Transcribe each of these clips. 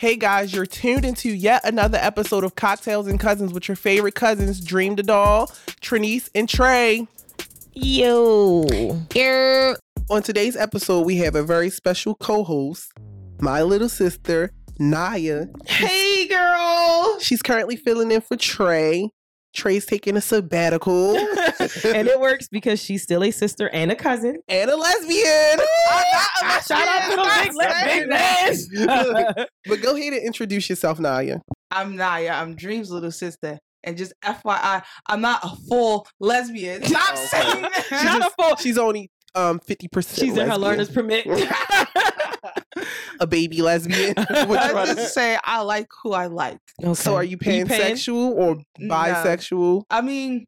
Hey guys, you're tuned into yet another episode of Cocktails and Cousins with your favorite cousins, Dream the Doll, Trinice, and Trey. Yo. Yo. On today's episode, we have a very special co-host, my little sister, Naya. Hey, girl. She's currently filling in for Trey. Trey's taking a sabbatical. and it works because she's still a sister and a cousin. And a lesbian. Shout out to the big, big man. but go ahead and introduce yourself, Naya. I'm Naya. I'm Dream's little sister. And just FYI, I'm not a full lesbian. Stop Okay. saying that. She's, Not a full- she's only um 50% She's in her learner's permit. a baby lesbian. What you I to just say I like who I like. Okay. So are you pan? pansexual or No. bisexual? I mean,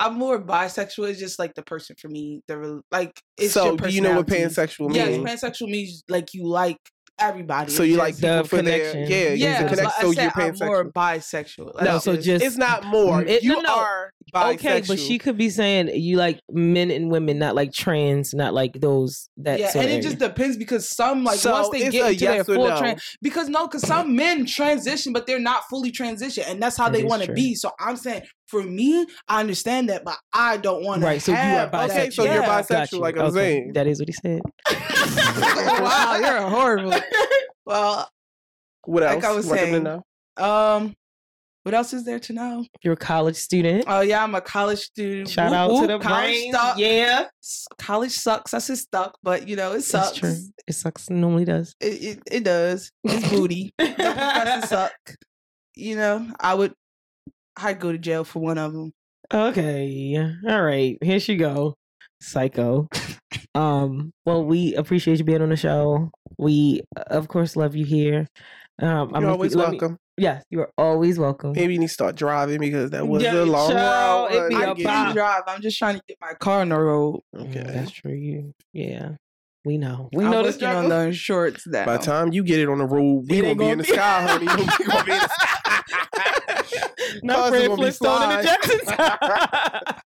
I'm more bisexual. It's just like the person for me. The like. It's so your do you know what personality. pansexual Yes, means? pansexual means like you like everybody. so you like The people for their connection. yeah, yeah. yeah. but Connect, I so said you're I'm more pansexual. bisexual. No, That's so just It's not more. It- you no, no. are bisexual. Okay, but she could be saying you like men and women, not like trans, not like those that yeah, and of it just depends because some like So once they get a into yes their full no. trans because no, because some men transition, but they're not fully transition, and that's how That they want to be. So I'm saying for me, I understand that, but I don't want to. Right, so you are bisexual. Okay, so you're bisexual, you. like I'm Okay, saying. That is what he said. wow, you're horrible. Well, What else? Like I was Want to saying, know? um, what else is there to know? You're a college student. Oh yeah, I'm a college student. Shout Whoop, out to the college brain. stuck. Yeah, College sucks. I said stuck, but you know it sucks. that's true. It sucks. It normally does. It, it it does. It's booty. the professors suck. You know, I would. I'd go to jail for one of them. Okay. All right. Here she go. Psycho. um, well, we appreciate you being on the show. We of course love you here. Um You're always let me- welcome. yes, you are always welcome. Maybe you need to start driving because that was Yeah, a long child, road. it be honey. a I can drive. I'm just trying to get my car on the road. Okay. Mm, that's true. You yeah. We know. We I'm know the working on the insurance now. By the time you get it on the road, we It gonna be in the be- sky, honey. We gonna be in the sky. Not Fred Flintstone and the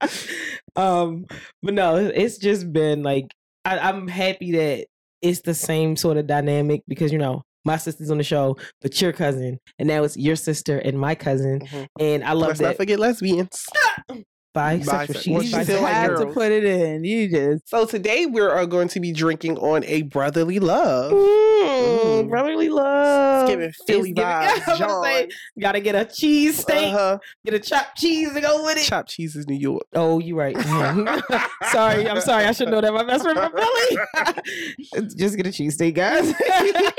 Jetsons. um, but no, it's just been like I, I'm happy that it's the same sort of dynamic because you know my sister's on the show, but your cousin, and now it's your sister and my cousin, Mhm. and I love Let's not that forget lesbians. bisexual. bisexual. She Well, she you just bisexual. had to put it in. You just So today we are going to be drinking on a brotherly love. Mm, Mm. brotherly love. It's giving Philly giving- vibes. was gonna say, John. Gotta get a cheese steak, Uh-huh. get a chopped cheese to go with it. Chopped cheese is New York. Oh, you right. sorry, I'm sorry. I should know that. My best friend from Philly. Just get a cheese steak, guys.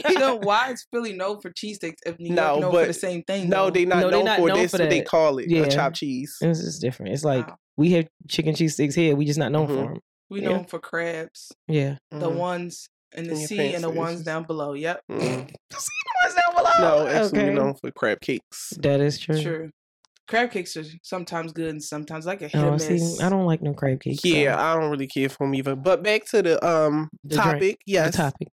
you know why is Philly known for cheesesteaks if New York No, known but- for the same thing? No, though? they not No, they known not for known this. for What they call it, Yeah. a chopped cheese. it's just different. It's like Wow. We have chicken cheese sticks here. We just not known Mhm. for them. we yeah. them for crabs, Yeah. the Mhm. ones in the In sea and the ones down below. Yep, Mhm. What's down below? No, actually, okay. we're known for crab cakes. That is true. true. Crab cakes are sometimes good and sometimes like a hit Oh, or see. I don't like no crab cakes. so Yeah, I don't really care for them either. But back to the um The drink. topic. the Yes, topic.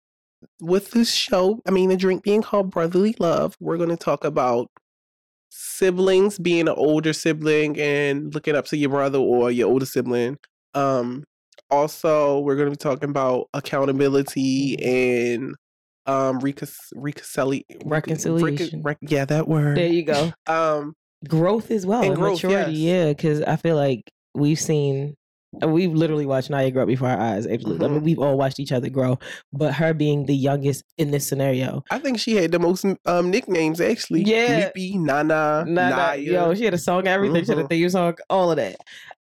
with this show, I mean the drink being called Brotherly Love, we're going to talk about siblings being an older sibling and looking up to your brother or your older sibling. Um also, we're going to be talking about accountability and um recon- reconcili- Reconciliation. rec- yeah, that word. There you go. um growth as well And and growth, maturity. yes. Yeah, because I feel like we've seen. We've literally watched Naya grow up before our eyes. Absolutely. I mean, Mhm. we've all watched each other grow. But her being the youngest in this scenario, I think she had the most um nicknames actually. Yeah. Lippy, Nana, nah, Naya. yo, she had a song, everything. She had a Mhm. theme song, all of that.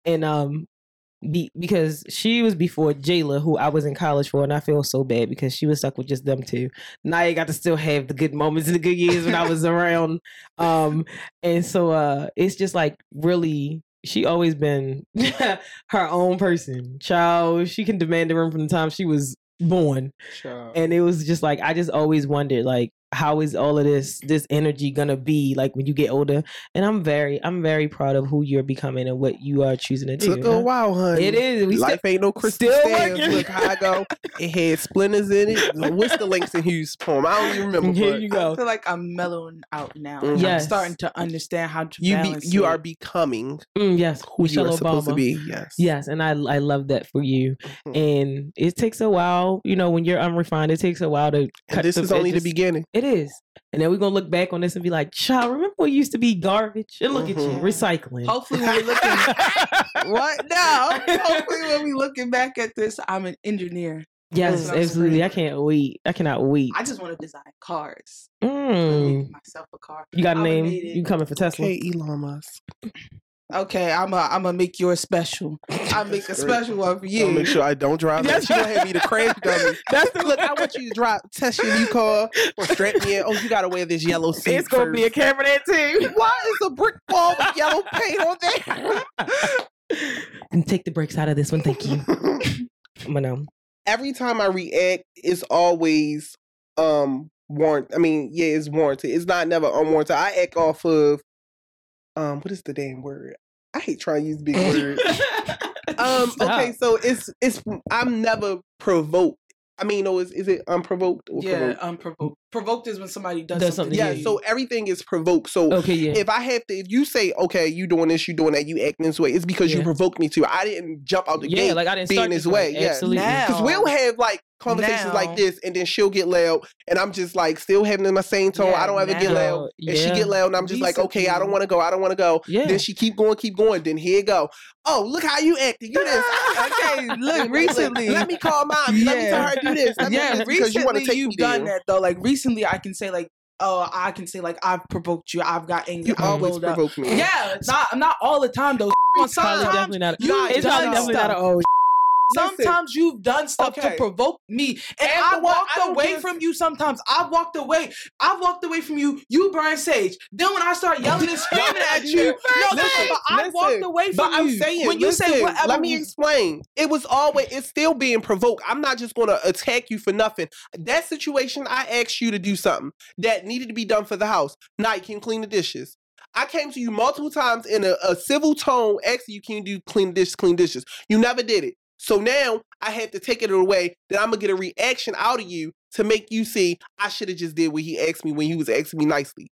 And um, be, because she was before Jayla, who I was in college for, and I feel so bad because she was stuck with just them two. Naya got to still have the good moments and the good years when I was around. Um, and so uh, it's just like really. She always been her own person. Child, she can demand the room from the time she was born and it was just like I just always wondered like how is all of this this energy gonna be like when you get older and i'm very i'm very proud of who you're becoming and what you are choosing to do Took a while, honey. it is we Life still, ain't no crystal still stamps. working. Look how I go. It had splinters in it. Like, What's the Langston Hughes poem? I don't even remember. here but you I go feel like I'm mellowing out now. I'm Yes. starting to understand how to you be, balance you it. are becoming Mm, yes who Michelle you are supposed to be. Yes. yes and i i love that for you Mhm. and it takes a while you know when you're unrefined it takes a while to And cut this the is only the beginning. it is And then we're gonna look back on this and be like, child, remember we used to be garbage? And look at you, Mhm. recycling. Hopefully, when we're looking what now? Hopefully, when we looking back at this, I'm an engineer. yes, That's absolutely. I can't wait. I cannot wait. I just want to design cars. Mm. Make myself a car. You got a I name? made it. You coming for Tesla? Okay, Elon Musk. Okay, I'm a, I'm gonna make yours special. I'll make a special one for you. I'll you. make sure I don't drive that. That's She gonna have me to crash dummy. That's the Look, I want you to drive, test your new car, or strap me in. Oh, you gotta wear this yellow seat. It's gonna be a first. camera there too. Why is a brick wall with yellow paint on there? and take the brakes out of this one, thank you. But um, Every time I react, it's always um warrant. I mean, yeah, it's warranted. It's not never unwarranted. I act off of um, what is the damn word? I hate trying to use big words. Um, Stop. okay, so it's it's I'm never provoked. I mean, no, is is it unprovoked or Yeah, provoked? unprovoked. Provoked is when somebody does, Does something. something Yeah, you. so everything is provoked. So Okay, yeah. if I have to, if you say, okay, you doing this, you doing that, you acting this way, it's because you provoked me to. I didn't jump out the yeah, gate like I didn't being start this way. way, yeah. Absolutely. Now- because we'll have like conversations Now- like this, and then she'll get loud, and I'm just like still having my same tone. Yeah, I don't ever get now- loud, and she get loud, and I'm just like, okay, I don't want to go, I don't want to go. Yeah. Then she keep going, keep going. Then here go. Oh, look how you acting. You this. Okay, look, recently- Let me call mom. Let me tell her to do this. Let me yeah, this because you want to recently take you've me done there. that though. Like recently, I can say like, oh, I can say like I've provoked you. I've got angry. You I've always rolled up. provoke me. Yeah, not not all the time though. Probably Sometimes, definitely not. you've it's probably definitely not a stuff. oh. Listen. sometimes you've done stuff Okay. to provoke me, and After I walked I away from you. Sometimes I've walked away. I've walked away from you. You burn sage. Then when I start yelling and screaming at you, no, Listen, listen, but I walked away from But I'm saying, when you say whatever, let me explain. It was always, it's still being provoked. I'm not just going to attack you for nothing. That situation, I asked you to do something that needed to be done for the house. Now you can clean the dishes. I came to you multiple times in a, a civil tone, asking you, can you do clean dishes, clean dishes? You never did it. So now I had to take it away that I'm gonna get a reaction out of you to make you see I should have just did what he asked me when he was asking me nicely.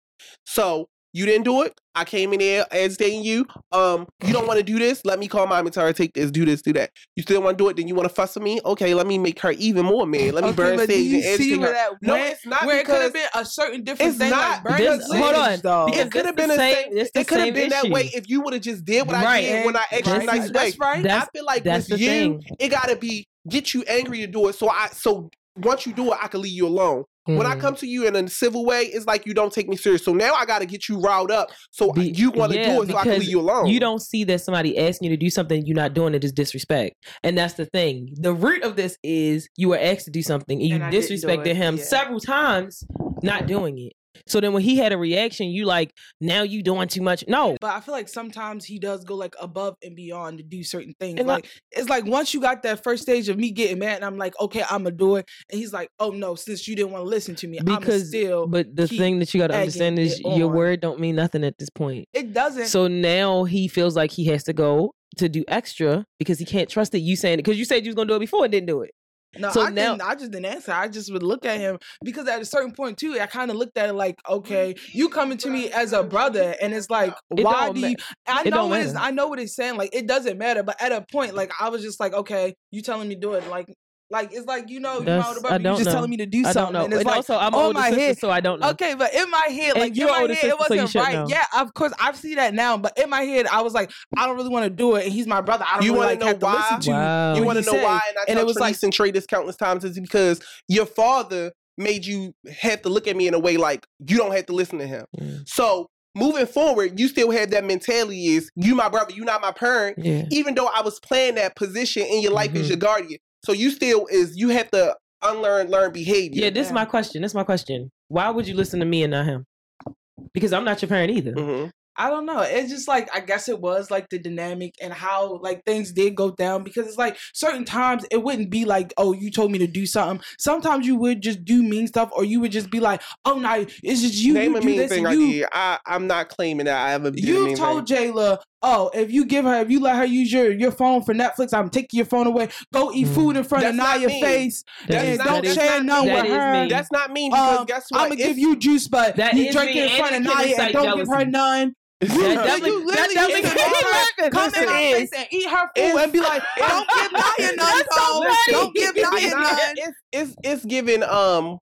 So you didn't do it. I came in there agitating you. Um, you don't want to do this. Let me call mom and tell her take this, do this, do that. You still want to do it? Then you want to fuss with me? Okay, let me make her even more mad. Let me Okay, burn but do stage you and see agitate where her. that No, went? it's not where it could have been a certain different it's thing. not. like This- burning hold on, though. it could have been the a same- same, it could have same been that way if you would have just did what I Right. did when I asked you Right, nice way. That's right. That's- I feel like that's with the you, thing. it gotta be get you angry to do it. So I so once you do it, I can leave you alone. When I Mm. come to you in a civil way, it's like you don't take me serious. So now I got to get you riled up. So Be- you want to yeah, do it, so I can because leave you alone. You don't see that somebody asking you to do something you're not doing it is disrespect. And that's the thing. The root of this is you were asked to do something and you And I disrespected him yeah. several times not doing it. So then when he had a reaction, you like, now you doing too much. No. But I feel like sometimes he does go like above and beyond to do certain things. Like it's like once you got that first stage of me getting mad, and I'm like, okay, I'm gonna do it, and he's like, oh no, since you didn't want to listen to me, I'm Because still. But the thing that you gotta understand is your on. word don't mean nothing at this point. it doesn't. So now he feels like he has to go to do extra because he can't trust that you saying it because you said you was gonna do it before and didn't do it. No, So I now- didn't. I just didn't answer. I just would look at him because at a certain point too, I kind of looked at it like, okay, you coming to me as a brother, and it's like, It why ma- you? I it know what it's. I know what it's saying. Like it doesn't matter. But at a point, like I was just like, okay, you telling me to do it. Like, like it's like you know, you That's- my older I brother, you don't just know. telling me to do I something, don't know. and it's And like, also, I'm on an older my sister, head. so I don't know. Okay, but in my head, like in you're my older head, it sister, so you wasn't should right. know. Yeah, of course, I see that now. But in my head, I was like, I don't really want to do it, and he's my brother. I don't You really wanna like know have to why? listen to. Wow. You what want to know said. why? And I And it was like- Trinice and Trey this countless times is because your father made you have to look at me in a way like you don't have to listen to him. Mm. So moving forward, you still have that mentality is you my brother, you not my parent. Yeah. Even though I was playing that position in your life as Mhm. your guardian. So you still is you have to unlearn learn behavior. Yeah, this is my question. This is my question. Why would you listen to me and not him? Because I'm not your parent either. Mhm. I don't know. It's just like I guess it was like the dynamic and how like things did go down because it's like certain times it wouldn't be like, oh, you told me to do something. Sometimes you would just do mean stuff, or you would just be like, oh, no, it's just you. Name you a do mean this thing and I did. I I'm not claiming that I ever did a You mean told thing. Jayla, oh, if you give her, if you let her use your, your phone for Netflix, I'm taking your phone away. Go eat Mm. food in front That's of not Naya's mean. face. That's and not- don't that's share not none mean. with That is her. mean. That's not mean because Um, guess what? I'm gonna If- give you juice, but That you is drink mean, it in front of and it can Naya incite and don't give her jealousy. none. That You- definitely- you that literally definitely get can in her- happen. come in my Listen, face and eat her food it's- and be like, don't give Naya none, That's so though. funny. Don't give Naya Nah, none. it's it's it's giving um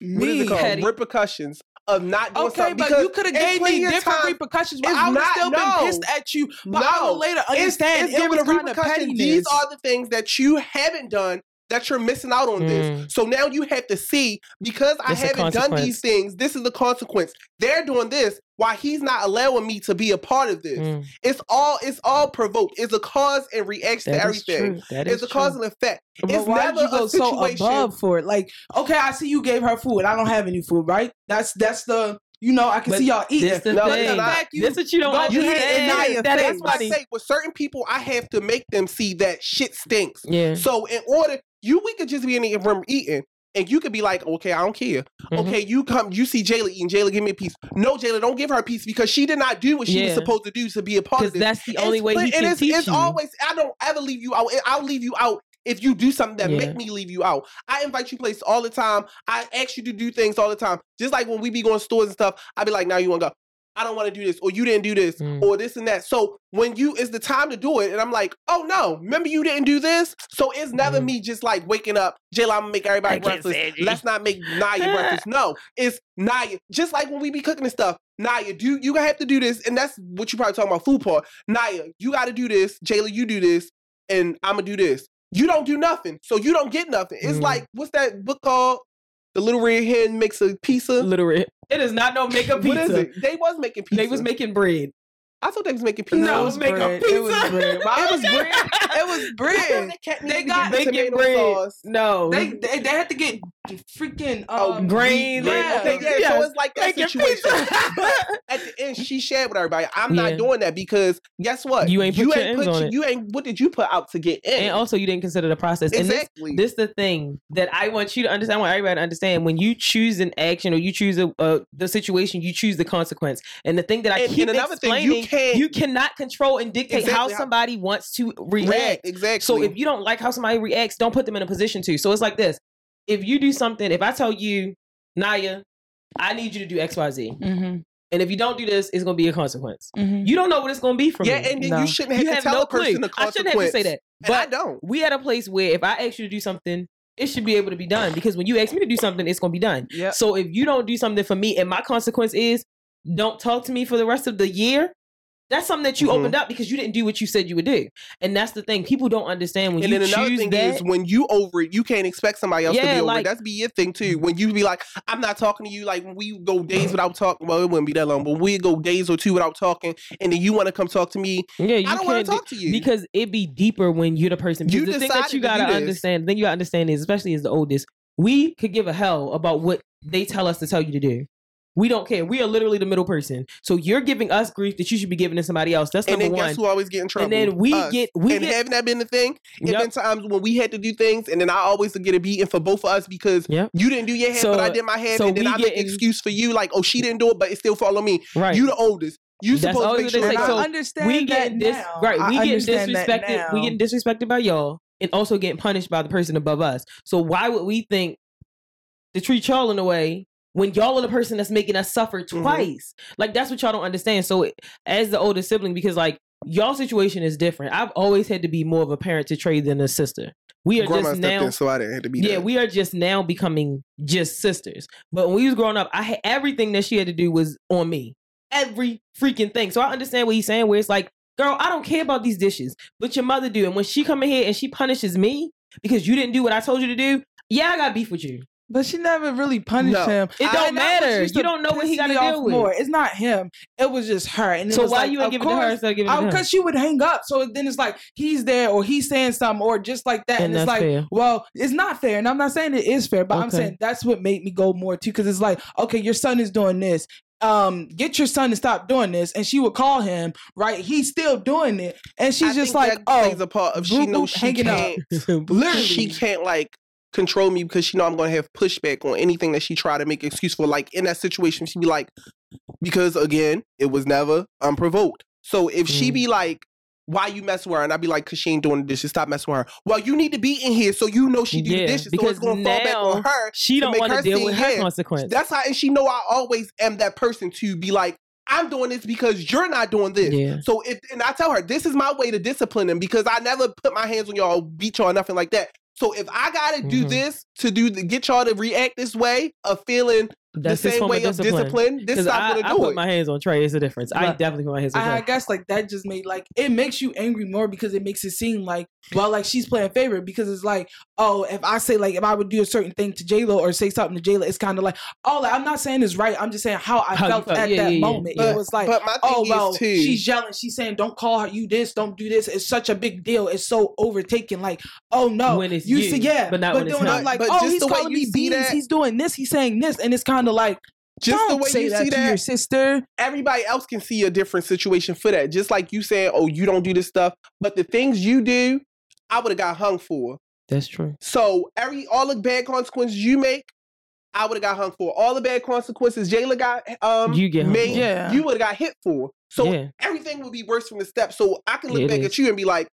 what is Me. it called? Petty. Repercussions of not doing Okay, something. but you could have it's gave me different repercussions, but I would not- still no. been pissed at you. But I No. will later It's- understand it's it was a kind of pettiness. These are the things that you haven't done that you're missing out on Mm. this. So now you have to see because I haven't done these things, this is the consequence. They're doing this why he's not allowing me to be a part of this. Mm, It's all it's all provoked. It's a cause and reaction that to is everything. true. That It's is a cause and effect. But It's why never did you go a so situation. above for it? Like, okay, I see you gave her food. I don't have any food, right? That's that's the you know I can But see y'all eating. This the No, thing. it's not. fact, you This what you don't don't eat understand. and that That's why I say with certain people, I have to make them see that shit stinks. Yeah. So in order, you we could just be in the room eating, and you could be like, okay, I don't care. Mhm. Okay, you come, you see Jayla eating, Jayla, give me a piece. No, Jayla, don't give her a piece because she did not do what she was supposed to do to be a part of this. that's the It's only way he can and it's, teach it's you. always I don't ever leave you out. I'll leave you out if you do something that Yeah. make me leave you out. I invite you places all the time. I ask you to do things all the time. Just like when we be going to stores and stuff, I be like, now you want to go. I don't want to do this, or you didn't do this, Mm. or this and that. So when you it's the time to do it, and I'm like, oh no, remember you didn't do this. So it's never Mm. me just like waking up, Jayla, I'm gonna make everybody I breakfast. Let's not make Naya breakfast. No, it's Naya. Just like when we be cooking and stuff, Naya, do you gonna have to do this, and that's what you probably talking about food part. Naya, you got to do this. Jayla, you do this, and I'm gonna do this. You don't do nothing, so you don't get nothing. It's Mm. like what's that book called? The Little Red Hen makes a pizza. Literally. It is not no makeup pizza. What is it? They was making pizza. They was making bread. I thought they was making pizza. No, it was make a bread. It was bread. But it was bread. It was bread. They got the Making tomato bread. sauce. No. They, they they had to get freaking Oh, um, grain. wheat. Yeah, okay, yeah. Yes. So it's like that Making situation. But at the end, she shared with everybody. I'm Yeah. not doing that because guess what? You ain't put your ends on it. You ain't. What did you put out to get in? and also you didn't consider the process. And this exactly. this the thing that I want you to understand. I want everybody to understand. When you choose an action or you choose a uh, the situation, you choose the consequence. And the thing that I and, keep and another thing, explaining, you can't you cannot control and dictate how Exactly how- somebody wants to react. react exactly. So if you don't like how somebody reacts, don't put them in a position to. So it's like this: if you do something, if I tell you, Naya, I need you to do X, Y, Z, Mhm, and if you don't do this, it's going to be a consequence. mhm. You don't know what it's going to be from yeah, me. and then No. you shouldn't have you to have tell no a person clue. the I consequence. shouldn't have to say that. And I don't. we at a place where if I ask you to do something, it should be able to be done because when you ask me to do something, it's going to be done. Yep. So if you don't do something for me, and my consequence is don't talk to me for the rest of the year, that's something that you Mhm. opened up because you didn't do what you said you would do. And that's the thing. People don't understand when And you then another choose thing that. is when you over it, you can't expect somebody else to be over like- it. That's be your thing too. When you be like, I'm not talking to you, like when we go days without talking, well, it wouldn't be that long, but we go days or two without talking, and then you want to come talk to me. yeah, you I don't want to talk to you. because it be deeper when you're the person. You Because the thing that you decided to do gotta understand, the thing you gotta understand is, especially as the oldest, we could give a hell about what they tell us to tell you to do. We don't care. We are literally the middle person. So you're giving us grief that you should be giving to somebody else. That's and number then one. guess who always get in trouble? And then we Us. get- we and get- haven't that been the thing? It Yep. been times when we had to do things, and then I always would get a beating for both of us because Yep. you didn't do your half, So- but I did my half, so and then we I make an excuse for you, like, oh, she didn't do it, but it still fall on me. Right. You the oldest. You supposed to always make what sure. say. And So I understand we that getting this now. right. We getting understand that disrespected. We now. getting disrespected by y'all, and also getting punished by the person above us. So why would we think to treat y'all in a way when y'all are the person that's making us suffer Mm-hmm. twice? Like that's what y'all don't understand. So as the oldest sibling, because like y'all situation is different. I've always had to be more of a parent to Trey than a sister. We are Grandma just now. in, so I didn't have to be Yeah, there. we are just now becoming just sisters. But when we was growing up, I had everything that she had to do was on me. Every freaking thing. So I understand what he's saying, where it's like, girl, I don't care about these dishes, but your mother do. And when she come in here and she punishes me because you didn't do what I told you to do, yeah, I got beef with you. But she never really punished No. him. It don't was matter. You don't know what he me off deal with. More. It's not him. It was just her. And it So why like, you ain't giving to her instead of giving to him? because she would hang up. So then it's like he's there or he's saying something or just like that. And, And it's like, fair. well, it's not fair. And I'm not saying it is fair, but I'm saying that's what made me go more too. Because it's like, okay, your son is doing this. Um, get your son to stop doing this. And she would call him, right? He's still doing it. And she's I just like, oh, a part of she knows she can't. literally. She can't like control me because she know I'm gonna have pushback on anything that she try to make excuse for. Like in that situation, she'd be like, because again, it was never unprovoked. So if she Mm. be like, why you mess with her? And I'd be like, cause she ain't doing the dishes. Stop messing with her. Well, you need to be in here so you know she do Yeah, the dishes. So it's gonna fall back on her. She don't make want to her deal with her yeah, consequence. That's how, and she know I always am that person to be like, I'm doing this because you're not doing this. Yeah. So if and I tell her this is my way to discipline them because I never put my hands on y'all, beat y'all, or nothing like that. So if I gotta do Mhm. this to do to get y'all to react this way of feeling That's the same way of discipline, this is Because not I, gonna I do put it. my hands on Trey. It's a difference. I definitely put my hands on I, I guess like that just made like it makes you angry more because it makes it seem like well like she's playing favorite because it's like oh if I say like if I would do a certain thing to J Lo or say something to J Lo it's kind of like oh like, I'm not saying it's right. I'm just saying how I How felt felt. at Yeah, that yeah, yeah. moment. Yeah. it was like but my thing oh well too. she's yelling. She's saying don't call her. You this. Don't do this. It's such a big deal. It's so overtaken. Like oh no. When it's you, you, see yeah. but not when it's then I'm like But oh just he's calling me see beans. he's doing this. He's saying this. And it's kind of like just the don't way say you that see to that, your sister everybody else can see a different situation for that. Just like you saying, "Oh, you don't do this stuff," but the things you do, I would have got hung for. That's true. So every all the bad consequences you make, I would have got hung for. All the bad consequences Jayla got um You get made. Yeah. you would have got hit for. So yeah. everything would be worse from the step. So I can look It back is. at you and be like,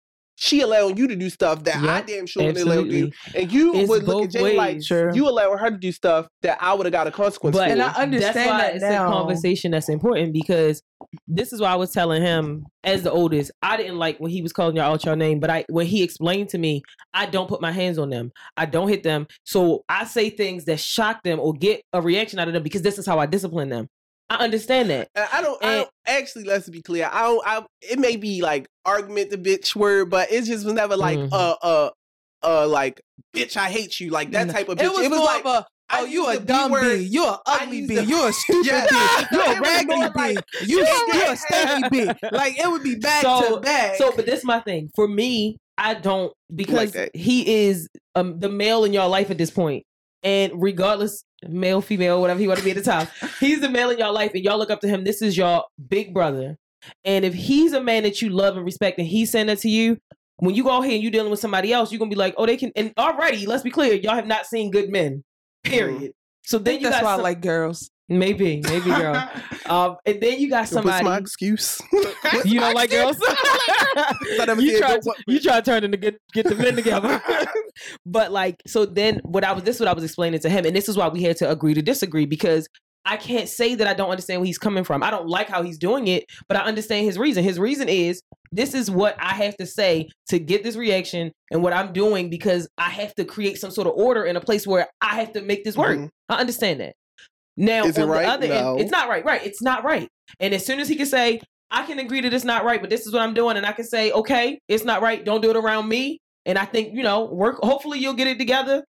she allowing you to do stuff that I Yep, damn sure wouldn't allow you. Absolutely. And you It's would look at Jay like. Sure. you allowing her to do stuff that I would have got a consequence But for. And I understand that's why that it's now. a conversation that's important because this is why I was telling him as the oldest, I didn't like when he was calling y'all out your name, but I when he explained to me, I don't put my hands on them. I don't hit them. So I say things that shock them or get a reaction out of them because this is how I discipline them. I understand that. And I don't. I don't actually. Let's be clear. I don't. I. It may be like argument the bitch word, but it just was never like Mhm. uh uh uh like bitch. I hate you like that type of bitch. It was, more like of a, oh, you a dumb bitch. You a ugly the- You a stupid Yeah. bitch. You It a raggedy bitch. You, you a stanky bitch. Like, it would be back So- to back. So, but this is my thing. For me, I don't because that. he is um the male in your life at this point, and regardless, male, female, whatever he want to be at the time, he's the male in your life, and y'all look up to him. This is your big brother, and if he's a man that you love and respect, and he's saying that to you. When you go out here and you're dealing with somebody else, you're gonna be like, oh, they can. And already, let's be clear, y'all have not seen good men. Mm-hmm. Period. So I then you that's got why I like girls. Maybe, maybe girl. um, and then you got What's somebody. my excuse? You don't like girls? Thought I was you try, you try to turn into get get the men together. but like, so then what I was this is what I was explaining to him, and this is why we had to agree to disagree because I can't say that I don't understand where he's coming from. I don't like how he's doing it, but I understand his reason. His reason is this is what I have to say to get this reaction and what I'm doing because I have to create some sort of order in a place where I have to make this work. Mhm. I understand that. Now, Is it on right? the other No. end, it's not right. Right, it's not right. And as soon as he can say, I can agree that it's not right, but this is what I'm doing, and I can say, okay, it's not right. Don't do it around me. And I think you know, work. Hopefully, you'll get it together.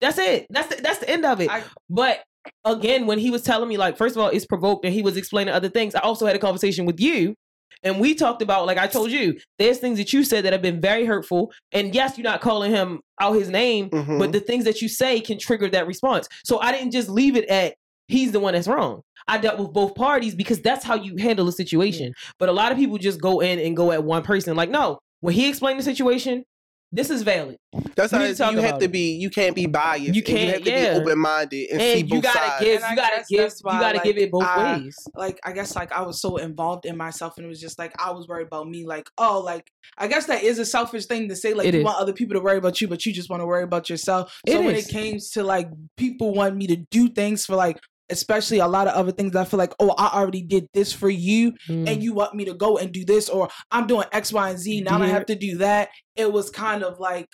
That's it. That's the, that's the end of it. I- but again, when he was telling me, like, first of all, it's provoked, and he was explaining other things. I also had a conversation with you, and we talked about, like I told you, there's things that you said that have been very hurtful. And yes, you're not calling him out his name, Mhm. but the things that you say can trigger that response. So I didn't just leave it at he's the one that's wrong. I dealt with both parties because that's how you handle a situation. But a lot of people just go in and go at one person. Like, no, when he explained the situation, this is valid. That's we how need to it's- talk you have to it. be. You can't be biased. You can't, You have to yeah. be open minded and, see And you both gotta sides. give, And you gotta give, that's you gotta like, give it both I- ways. like I guess like I was so involved in myself and it was just like I was worried about me like oh like I guess that is a selfish thing to say like It you is. want other people to worry about you but you just want to worry about yourself so It when is. it came to like people want me to do things for like especially a lot of other things I feel like oh I already did this for you Mm. and you want me to go and do this or I'm doing X Y and Z now I have to do that it was kind of like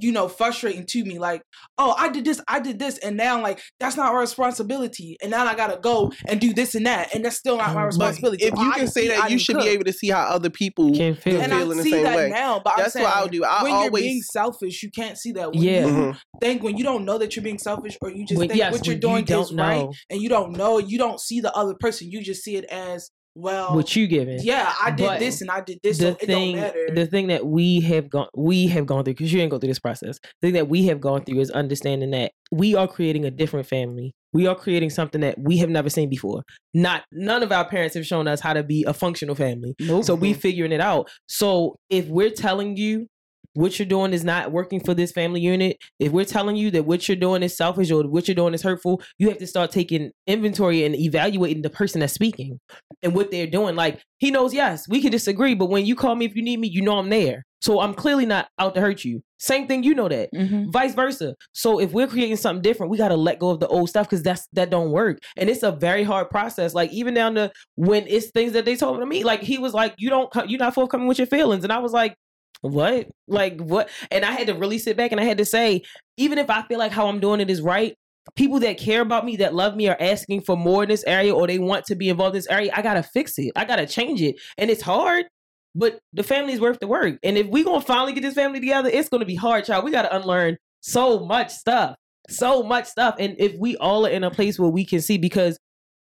you know frustrating to me like oh i did this i did this and now I'm like that's not our responsibility and now i gotta go and do this and that and that's still not my But responsibility If you I can say see I that, you should cook. be able to see how other people Can't feel and feel I in the see same that way. now, but That's I'm what saying, I'll do. I when always you're being selfish, you can't see that. When Yeah. you Mhm. think when you don't know that you're being selfish, or you just When- think yes, what you're doing you don't is right, and you don't know, you don't see the other person. You just see it as well. what you giving. yeah, I did But this and I did this, the so it don't thing matter. the thing that we have gone we have gone through because you didn't go through this process the thing that we have gone through is understanding that we are creating a different family we are creating something that we have never seen before not none of our parents have shown us how to be a functional family nope. so we figuring it out so if we're telling you what you're doing is not working for this family unit if we're telling you that what you're doing is selfish or what you're doing is hurtful you have to start taking inventory and evaluating the person that's speaking and what they're doing like he knows yes we can disagree but when you call me if you need me you know i'm there so i'm clearly not out to hurt you same thing you know that Mhm. vice versa. So if we're creating something different, we got to let go of the old stuff because that's that don't work, and it's a very hard process. Like even down to when it's things that they told me, like he was like, "You don't, you're not forthcoming with your feelings," and I was like, what? Like what? And I had to really sit back and I had to say, even if I feel like how I'm doing it is right, people that care about me, that love me, are asking for more in this area or they want to be involved in this area. I gotta fix it. I gotta change it. And it's hard, but the family's worth the work. And if we gonna finally get this family together, it's gonna be hard, child. We gotta unlearn so much stuff. So much stuff. And if we all are in a place where we can see, because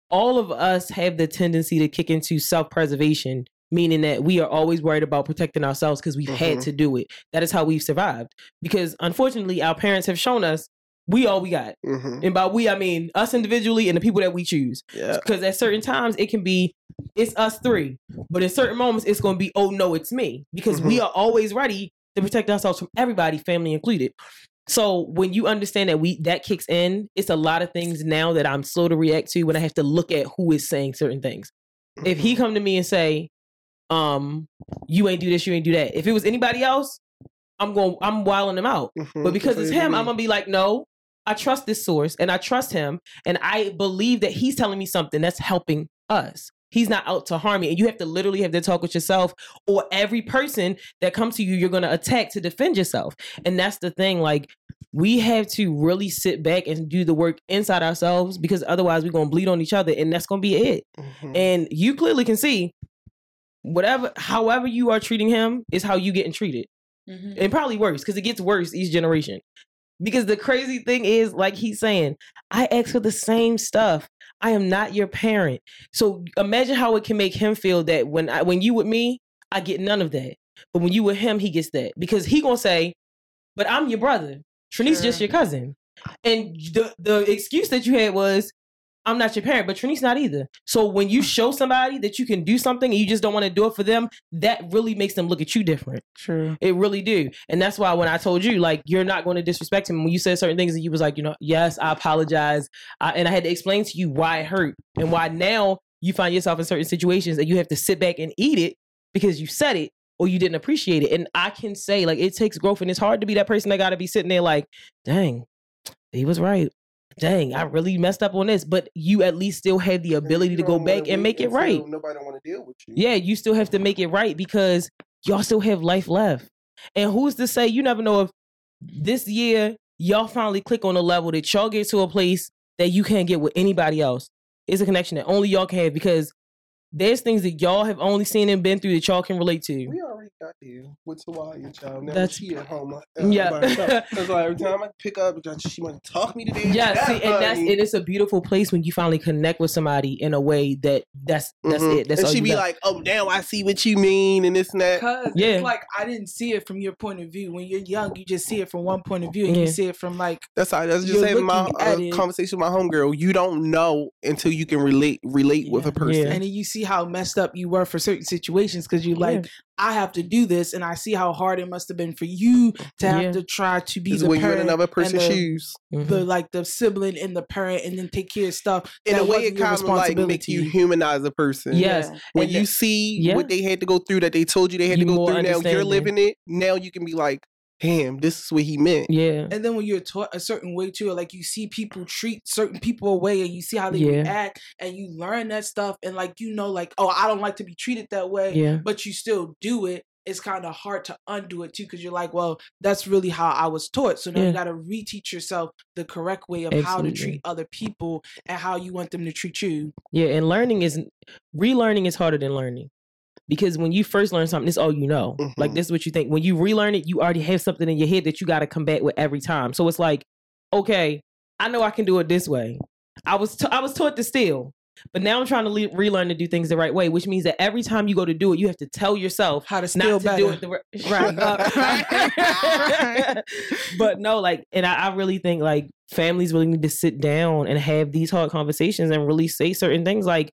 all of us have the tendency to kick into self-preservation meaning that we are always worried about protecting ourselves because we've had Mhm. to do it. That is how we've survived. Because unfortunately, our parents have shown us we all we got. hmm And by we, I mean us individually and the people that we choose. Yeah. Because at certain times, it can be it's us three, but in certain moments, it's going to be oh no, it's me. Because we are always ready to protect ourselves from everybody, family included. So when you understand that we that kicks in, it's a lot of things now that I'm slow to react to when I have to look at who is saying certain things. If he come to me and say, um, you ain't do this, you ain't do that. If it was anybody else, I'm going I'm wilding him out. Mhm. But because it's him, I'm gonna be like, no, I trust this source and I trust him, and I believe that he's telling me something that's helping us. He's not out to harm me, and you have to literally have to talk with yourself, or every person that comes to you, you're gonna attack to defend yourself. And that's the thing, like we have to really sit back and do the work inside ourselves because otherwise we're gonna bleed on each other, and that's gonna be it. Mhm. And you clearly can see whatever, however you are treating him is how you getting treated Mhm. and probably worse because it gets worse each generation. Because the crazy thing is, like he's saying, I ask for the same stuff. I am not your parent. So imagine how it can make him feel that when I when you with me, I get none of that. But when you with him, he gets that. Because he gonna say, But I'm your brother. Trini's just your cousin. And the the excuse that you had was I'm not your parent, but Trini's not either. So when you show somebody that you can do something and you just don't want to do it for them, that really makes them look at you different. True. It really do. And that's why when I told you, like, you're not going to disrespect him, when you said certain things and you was like, you know, yes, I apologize. I, and I had to explain to you why it hurt and why now you find yourself in certain situations that you have to sit back and eat it because you said it or you didn't appreciate it. And I can say, like, it takes growth and it's hard to be that person that got to be sitting there like, dang, he was right. Dang, I really messed up on this. But you at least still have the ability to go back and make it right. Nobody don't want to deal with you. Yeah, you still have to make it right because y'all still have life left. And who's to say you never know if this year y'all finally click on a level that y'all get to a place that you can't get with anybody else. It's a connection that only y'all can have because there's things that y'all have only seen and been through that y'all can relate to. We already got there with Tawaya, child. Now That's- she at home. uh, Yeah. Because like, every time I pick up, she want to talk me today. Yeah, see, and that's and it's a beautiful place when you finally connect with somebody in a way that that's that's Mhm. it. That's and she you be got. like, "Oh, damn, I see what you mean," and this and that. Cause Yeah. it's like I didn't see it from your point of view. When you're young, you just see it from one point of view, and Yeah. you see it from like That's how. That's just saying my uh, conversation with my homegirl. You don't know until you can relate relate with a person. Yeah. and then you see how messed up you were for certain situations because you like I have to do this, and I see how hard it must have been for you to have Yeah. to try to be the when you're in another person's the, shoes. Mhm. the like the sibling and the parent, and then take care of stuff. In that a way, it your kind of like make you humanize a person. Yes. When And you that- see Yeah. what they had to go through, that they told you they had You to go through. Now you're living it. Now you can be like, "Damn, this is what he meant." yeah. And then when you're taught a certain way too, like you see people treat certain people away and you see how they Yeah. react and you learn that stuff and like you know, like, oh, I don't like to be treated that way, Yeah. but you still do it. It's kind of hard to undo it too because you're like, well, that's really how I was taught. So now Yeah. you got to reteach yourself the correct way of how to treat other people and how you want them to treat you. Yeah, and learning is relearning is harder than learning. Because when you first learn something, it's all you know. Like Mhm. this is what you think. When you relearn it, you already have something in your head that you got to combat with every time. So it's like, okay, I know I can do it this way. I was t- I was taught to steal, but now I'm trying to le- relearn to do things the right way, which means that every time you go to do it, you have to tell yourself How to not to do it the right. right. uh, but no, like, and I, I really think like families really need to sit down and have these hard conversations and really say certain things. Like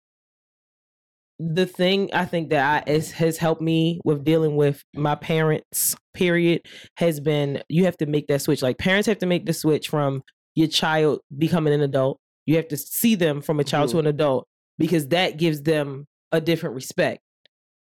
the thing I think that I, is, has helped me with dealing with my parents. Period has been you have to make that switch. Like parents have to make the switch from your child becoming an adult. You have to see them from a child to mm-hmm. an adult because that gives them a different respect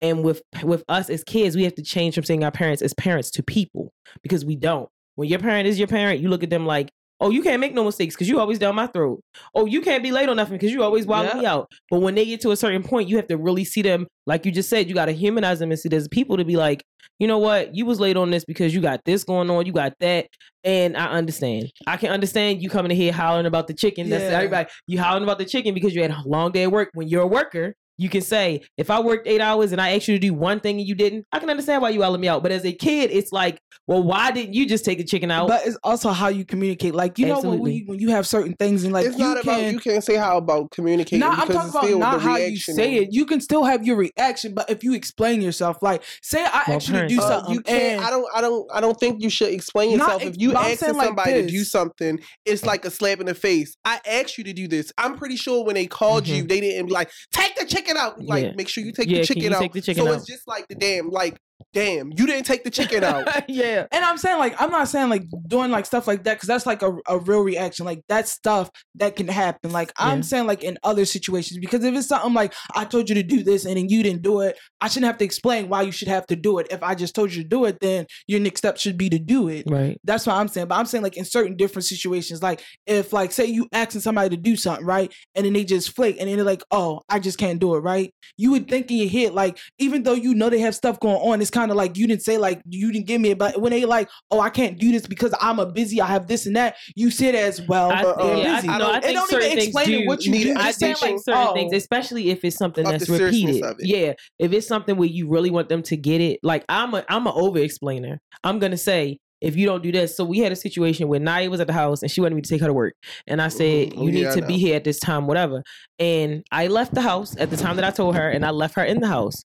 and with with us as kids we have to change from seeing our parents as parents to people because we don't when your parent is your parent you look at them like Oh, you can't make no mistakes because you always down my throat. Oh, you can't be late on nothing because you always wilding Yeah. me out. But when they get to a certain point, you have to really see them, like you just said, you got to humanize them and see there's people to be like, you know what, you was late on this because you got this going on, you got that, and I understand. I can understand you coming in here hollering about the chicken. That's Yeah. everybody. You hollering about the chicken because you had a long day at work. When you're a worker, you can say, if I worked eight hours and I asked you to do one thing and you didn't, I can understand why you yelling me out. But as a kid, it's like, well, why didn't you just take the chicken out? But it's also how you communicate. Like you know when we when you have certain things and like it's you not can. about you can't say how about communicating. No, I'm talking it's about not how you say it. You can still have your reaction, but if you explain yourself, like say I Well, asked you to do Uh, something, you can't. and I don't. I don't. I don't think you should explain yourself. ex- if you but I'm asking saying like somebody to do something, it's like a slap in the face. I asked you to do this. I'm pretty sure when they called you, they didn't be like, "Take the chicken out." Like, Yeah. make sure you take Yeah, the chicken out. take the chicken so out? it's just like the damn. Like, damn, you didn't take the chicken out. yeah. And I'm saying like I'm not saying like doing like stuff like that because that's like a, a real reaction. Like that's stuff that can happen. Like I'm Yeah. saying like in other situations because if it's something like I told you to do this and then you didn't do it, I shouldn't have to explain why you should have to do it. If I just told you to do it, then your next step should be to do it. Right. That's what I'm saying. But I'm saying like in certain different situations, like if like say you asking somebody to do something, right? And then they just flake and then they're like, oh, I just can't do it, right? You would think in your head, like, even though you know they have stuff going on, it's kind of like you didn't say like you didn't give me it, but when they like, oh, I can't do this because I'm a busy, I have this and that, you see it as well. I, uh, they're yeah, I, busy. no, I think don't certain even things explain do it what you need do. it. I Just think saying, like certain oh, things, especially if it's something that's repeated. Yeah, if it's something where you really want them to get it, like I'm a I'm a over explainer. I'm gonna say if you don't do this. So we had a situation where Naya was at the house and she wanted me to take her to work, and I said Mhm. Oh, you need yeah, I to be here at this time, whatever. And I left the house at the time that I told her, and I left her in the house.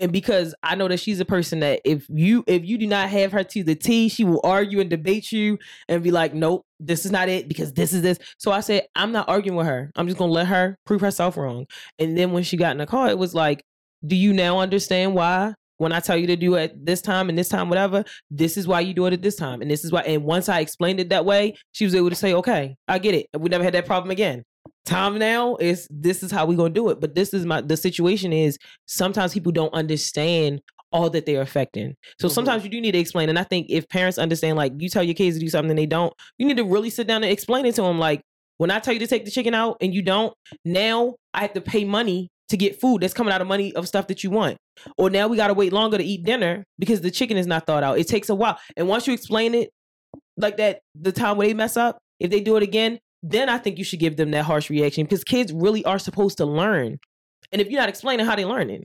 And because I know that she's a person that if you if you do not have her to the T, she will argue and debate you and be like, nope, this is not it because this is this. So I said, I'm not arguing with her. I'm just gonna let her prove herself wrong. And then when she got in the car, it was like, do you now understand why? When I tell you to do it this time and this time, whatever, this is why you do it at this time. And this is why. And once I explained it that way, she was able to say, okay, I get it. And we never had that problem again. Time now is this is how we're gonna do it. But this is my the situation is sometimes people don't understand all that they're affecting. So Mhm. sometimes you do need to explain. And I think if parents understand, like you tell your kids to do something and they don't, you need to really sit down and explain it to them. Like when I tell you to take the chicken out and you don't, now I have to pay money to get food that's coming out of money of stuff that you want. Or now we gotta wait longer to eat dinner because the chicken is not thought out. It takes a while. And once you explain it like that, the time where they mess up, if they do it again, then I think you should give them that harsh reaction because kids really are supposed to learn. And if you're not explaining how they learning,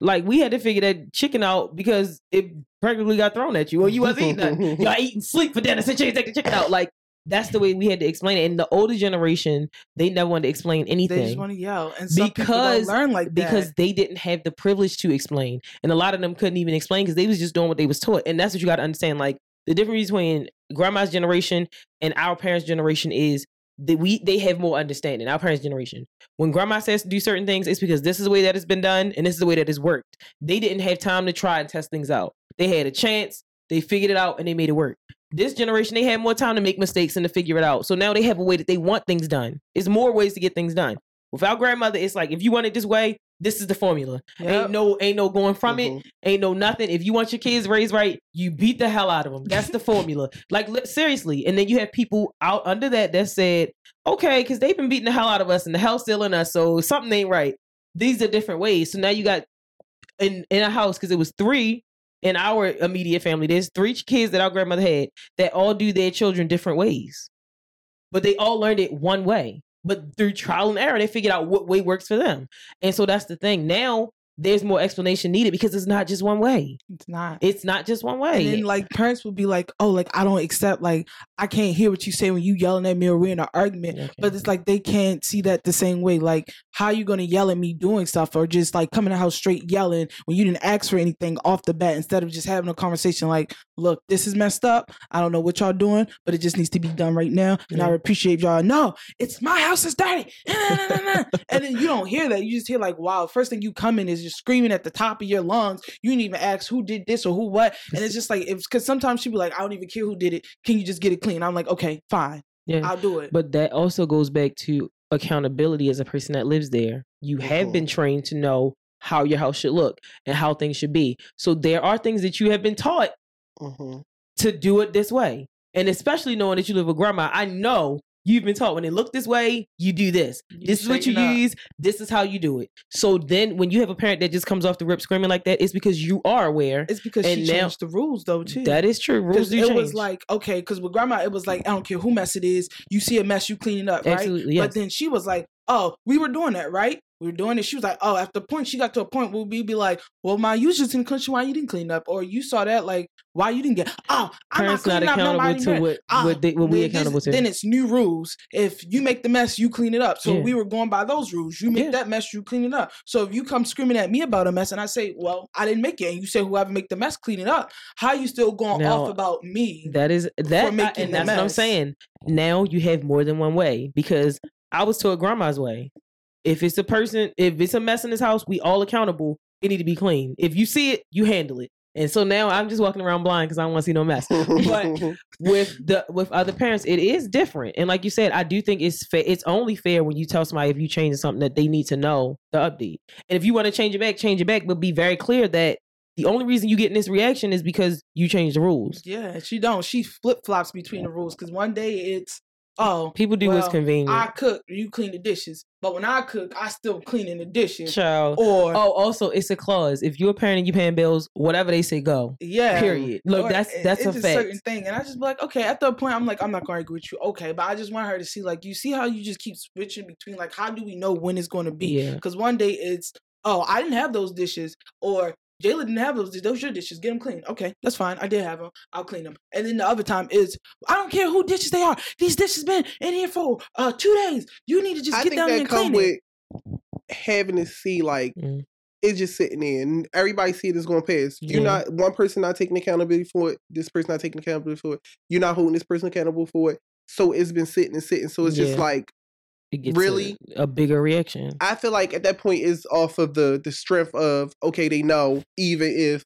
like we had to figure that chicken out because it practically got thrown at you or you wasn't eating nothing. Y'all eating sleep for dinner since you ain't take the chicken out. Like that's the way we had to explain it. And the older generation, they never wanted to explain anything. They just want to yell, and Because- learn like that. because they didn't have the privilege to explain and a lot of them couldn't even explain because they was just doing what they was taught and that's what you got to understand like the difference between grandma's generation and our parents generation is that we they have more understanding our parents generation when grandma says to do certain things it's because this is the way that it's been done and this is the way that it's worked they didn't have time to try and test things out they had a chance they figured it out and they made it work this generation they had more time to make mistakes and to figure it out so now they have a way that they want things done it's more ways to get things done with our grandmother it's like if you want it this way this is the formula Yep. Ain't no ain't no going from it. Mhm. Ain't no nothing. If you want your kids raised right, you beat the hell out of them. That's the formula. Like li- seriously. And then you have people out under that that said, okay, because they've been beating the hell out of us and the hell's still in us, so something ain't right. These are different ways. So now you got in in a house because it was three in our immediate family. There's three kids that our grandmother had that all do their children different ways, but they all learned it one way. But through trial and error, they figured out what way works for them. And so that's the thing. Now there's more explanation needed because it's not just one way. it's not. It's not just one way. And then like parents would be like, "Oh, like I don't accept. Like I can't hear what you say when you yelling at me or we're in an argument." Okay. But it's like they can't see that the same way. Like, how you gonna yell at me doing stuff or just like coming to house straight yelling when you didn't ask for anything off the bat instead of just having a conversation like, look, this is messed up. I don't know what y'all doing, but it just needs to be done right now. And I appreciate y'all. No, it's my house is dirty. and then you don't hear that. You just hear like, wow, first thing you come in is just screaming at the top of your lungs. You didn't even ask who did this or who what. And it's just like it's because sometimes she be like, I don't even care who did it. Can you just get it clean? I'm like, okay, fine. yeah. I'll do it. But that also goes back to accountability as a person that lives there. You have been trained to know how your house should look and how things should be. So there are things that you have been taught Mhm. to do it this way. And especially knowing that you live with grandma, I know you've been taught when they look this way, you do this. You this is what you up. use. This is how you do it. So then when you have a parent that just comes off the rip screaming like that, it's because you are aware. It's because And she now- changed the rules though too. That is true. Rules do it change. was like okay, because with grandma it was like I don't care who mess it is, you see a mess, you clean it up, right? Absolutely, yes. But then she was like, "Oh, we were doing that, right? We were doing it." She was like, "Oh." At the point, she got to a point where we'd be like, "Well, ma, you just in the country. Why you didn't clean up? Or you saw that? Like, why you didn't get? Oh, I'm Parents not not cleaning up. accountable to mess. what Ah, what, they, what we then this- accountable to. Then it's new rules. If you make the mess, you clean it up. So Yeah. we were going by those rules. You make Yeah. that mess, you clean it up. So if you come screaming at me about a mess and I say, "Well, I didn't make it," and you say, "Whoever make the mess, clean it up," how you still going Now, off about me? That is that, I- making and the that's what I'm saying. Now you have more than one way because I was taught grandma's way. If it's a person, if it's a mess in this house, we all accountable. It need to be clean. If you see it, you handle it. And so now I'm just walking around blind because I don't want to see no mess. But with the with other parents, it is different. And like you said, I do think it's fair. It's only fair when you tell somebody if you change something that they need to know the update. And if you want to change it back, change it back, but be very clear that the only reason you getting this reaction is because you changed the rules. Yeah, she don't. She flip flops between the rules because one day it's oh People do what's convenient. I cook, you clean the dishes, but when I cook, I still cleaning the dishes. Child. Or Oh, also, it's a clause. If you're a parent and you paying bills, whatever they say, go. yeah, Period. Look, Or that's that's it's a fact. certain thing, and I just be like, okay. At the point, I'm like, I'm not gonna argue with you, okay. But I just want her to see, like, you see how you just keep switching between, like, how do we know when it's going to be? Yeah. Because one day it's, oh, I didn't have those dishes, or Jayla didn't have those dishes. Those your dishes. Get them clean. Okay, that's fine. I did have them. I'll clean them. And then the other time is, I don't care who dishes they are. These dishes been in here for uh two days. You need to just I get think down there that and come clean it. with having to see like Mm. it's just sitting there and everybody see it is going past. You're Yeah. not one person not taking accountability for it. This person not taking accountability for it. You're not holding this person accountable for it. So it's been sitting and sitting. So it's just like It gets Really? a, a bigger reaction. I feel like at that point is off of the the strength of okay they know even if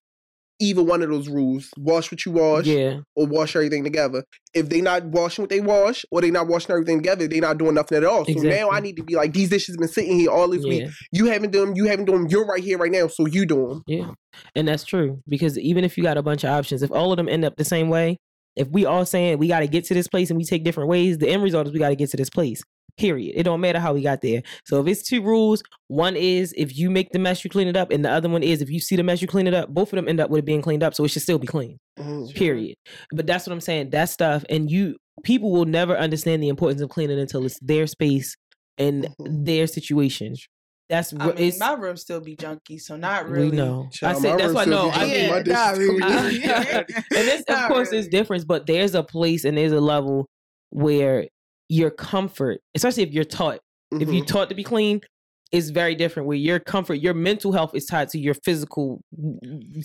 either one of those rules wash what you wash Yeah, or wash everything together. If they not washing what they wash or they not washing everything together, they not doing nothing at all. So now I need to be like these dishes been sitting here all this week. You haven't done them. You haven't done them. You're right here right now. So you do them. yeah. And that's true because even if you got a bunch of options, if all of them end up the same way, if we all saying we got to get to this place and we take different ways, the end result is we got to get to this place. Period. It don't matter how we got there. So if it's two rules, one is if you make the mess, you clean it up, and the other one is if you see the mess, you clean it up. Both of them end up with it being cleaned up, so it should still be clean. Mhm. period but that's what i'm saying that stuff and you people will never understand the importance of cleaning until it's their space and Mhm. their situation that's I mean, my room still be junky, so not really. we know i said my that's room why still no be i mean My dishes not really. junky. and this of course really. is difference but there's a place and there's a level where your comfort especially if you're taught. If you're mm-hmm. taught to be clean is very different where your comfort your mental health is tied to your physical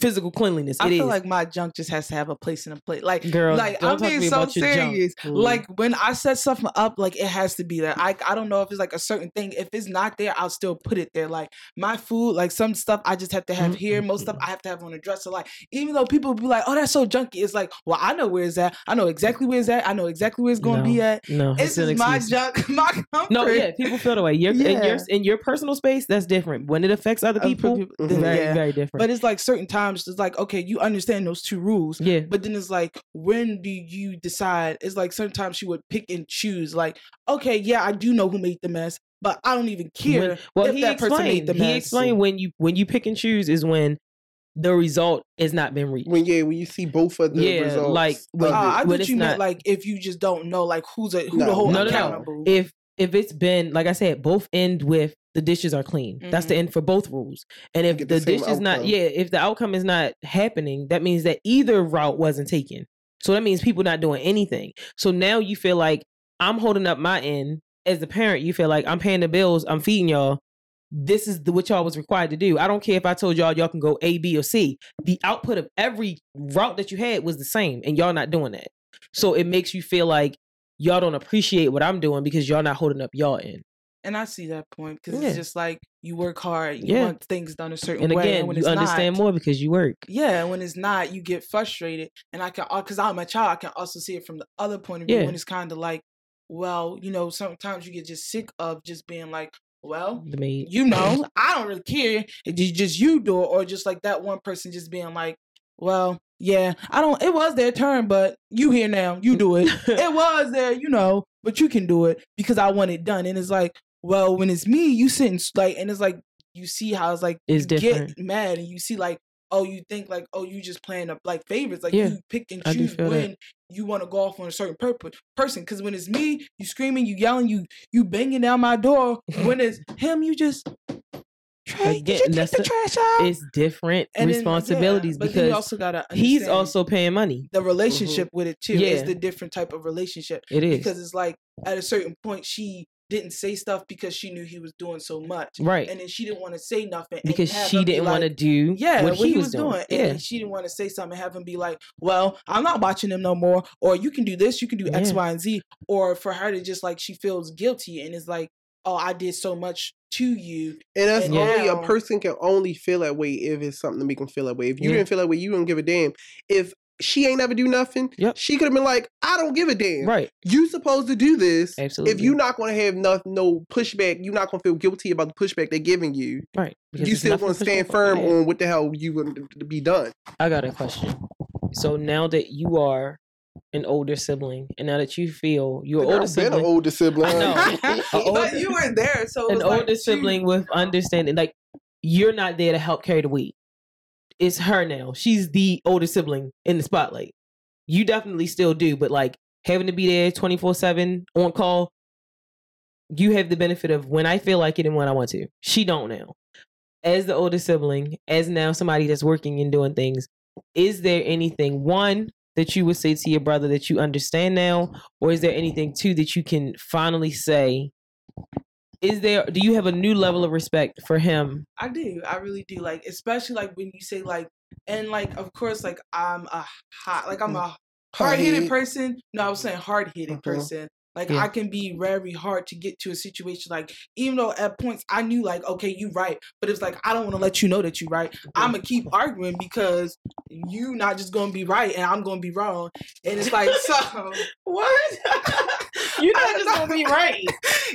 physical cleanliness I It feel is. like my junk just has to have a place in a plate. Like, girl like I'm being so your serious. Like when I set something up, like it has to be there. I I don't know if it's like a certain thing. If it's not there, I'll still put it there. Like my food, like some stuff I just have to have here. Most stuff I have to have on a dresser. Like even though people be like, "Oh, that's so junky," it's like, well, I know where it's at. I know exactly where it's at. I know exactly where it's going to be at. no an is my excuse. junk, my comfort. No, yeah, people feel the way. You're in your Yeah. in your personal space. That's different. When it affects other Other people, people- it's Mhm. very yeah. very different. But it's like certain times, it's like, okay, you understand those two rules. yeah, But then it's like, when do you decide? It's like sometimes she would pick and choose. Like, okay, yeah, I do know who made the mess, but I don't even care When- well, if he that person made explained. the He mess. explained when you when you pick and choose is when the result has not been reached. When yeah, when you see both of the Yeah, results, like, when- Uh. I when thought it's you meant not- like if you just don't know, like who's a who No. the whole No, no, no. If if it's been like I said, both end with the dishes are clean. That's the Mhm. end for both rules. And if the, the dish is not, yeah, if the outcome is not happening, that means that either route wasn't taken. So that means people not doing anything. So now you feel like I'm holding up my end as the parent. You feel like I'm paying the bills, I'm feeding y'all. This is the, what y'all was required to do. I don't care if I told y'all y'all can go A, B, or C. The output of every route that you had was the same, and y'all not doing that. So it makes you feel like y'all don't appreciate what I'm doing because y'all not holding up y'all end. And I see that point because Yeah. it's just like you work hard, you Yeah. want things done a certain And way, again, and when you understand not, more because you work. Yeah, when it's not, you get frustrated, and I can because I'm a child, I can also see it from the other point of view Yeah. when it's kind of like, well, you know, sometimes you get just sick of just being like, well, The maid. you know, I don't really care. It's just you do it, or just like that one person just being like, well, yeah, I don't. It was their turn, but you here now. You do it. it was there, you know, but you can do it because I want it done. And it's like, well, when it's me, you sitting like, and it's like you see how it's like different. get mad and you see like, oh, you think like, oh, you just playing up like favorites, like Yeah, you pick and choose feel that. when you want to go off on a certain purpose person. Because when it's me, you screaming, you yelling, you you banging down my door. when it's him, you just. Trash, Again, you that's the the- trash out? It's different And yeah, responsibilities but then you because also gotta he's also paying money. the mm-hmm. relationship with it too. Yeah. It's the different type of relationship It is because it's like at a certain point she didn't say stuff because she knew he was doing so much, right and then she didn't want to say nothing and because have she him be didn't want to do Yeah, what, he was, doing. and Yeah, then she didn't want to say something, and have him be like, "Well, I'm not watching him no more," or "You can do this, you can do X, Yeah. Y, and Z," or for her to just like she feels guilty and it's like, "Oh, I did so much to you." And that's And only now- a person can only feel that way if it's something to make them feel that way. If you Yeah. didn't feel that way, you don't give a damn. If she ain't never do nothing, Yep. she could have been like, I don't give a damn. right. You supposed to do this. Absolutely. If you're not gonna have no, no pushback, you're not gonna feel guilty about the pushback they're giving you. right, because you still gonna stand firm on. On what the hell you want to be done. I got a question. So now that you are an older sibling, and now that you feel you're older I've been sibling, an older sibling. I know. A but you weren't there, so it an was like older two- sibling with understanding, like you're not there to help carry the weight. It's her now. She's the older sibling in the spotlight. You definitely still do, but like having to be there 24 7 on call, you have the benefit of when I feel like it and when I want to. She don't now. As the older sibling, as now somebody that's working and doing things, is there anything one that you would say to your brother that you understand now, or is there anything two that you can finally say? Is there? Do you have a new level of respect for him? I do. I really do. Like, especially like when you say like, and like, of course, like I'm a hot, like I'm a hard headed Hard-headed. person. No, I was saying hard headed Mhm. person. Like Yeah. I can be very hard to get to a situation. Like even though at points I knew like, okay, you right, but it's like I don't want to let you know that you right. I'm gonna keep arguing because you not just gonna be right and I'm gonna be wrong. And it's like so. What? You're not just gonna be right.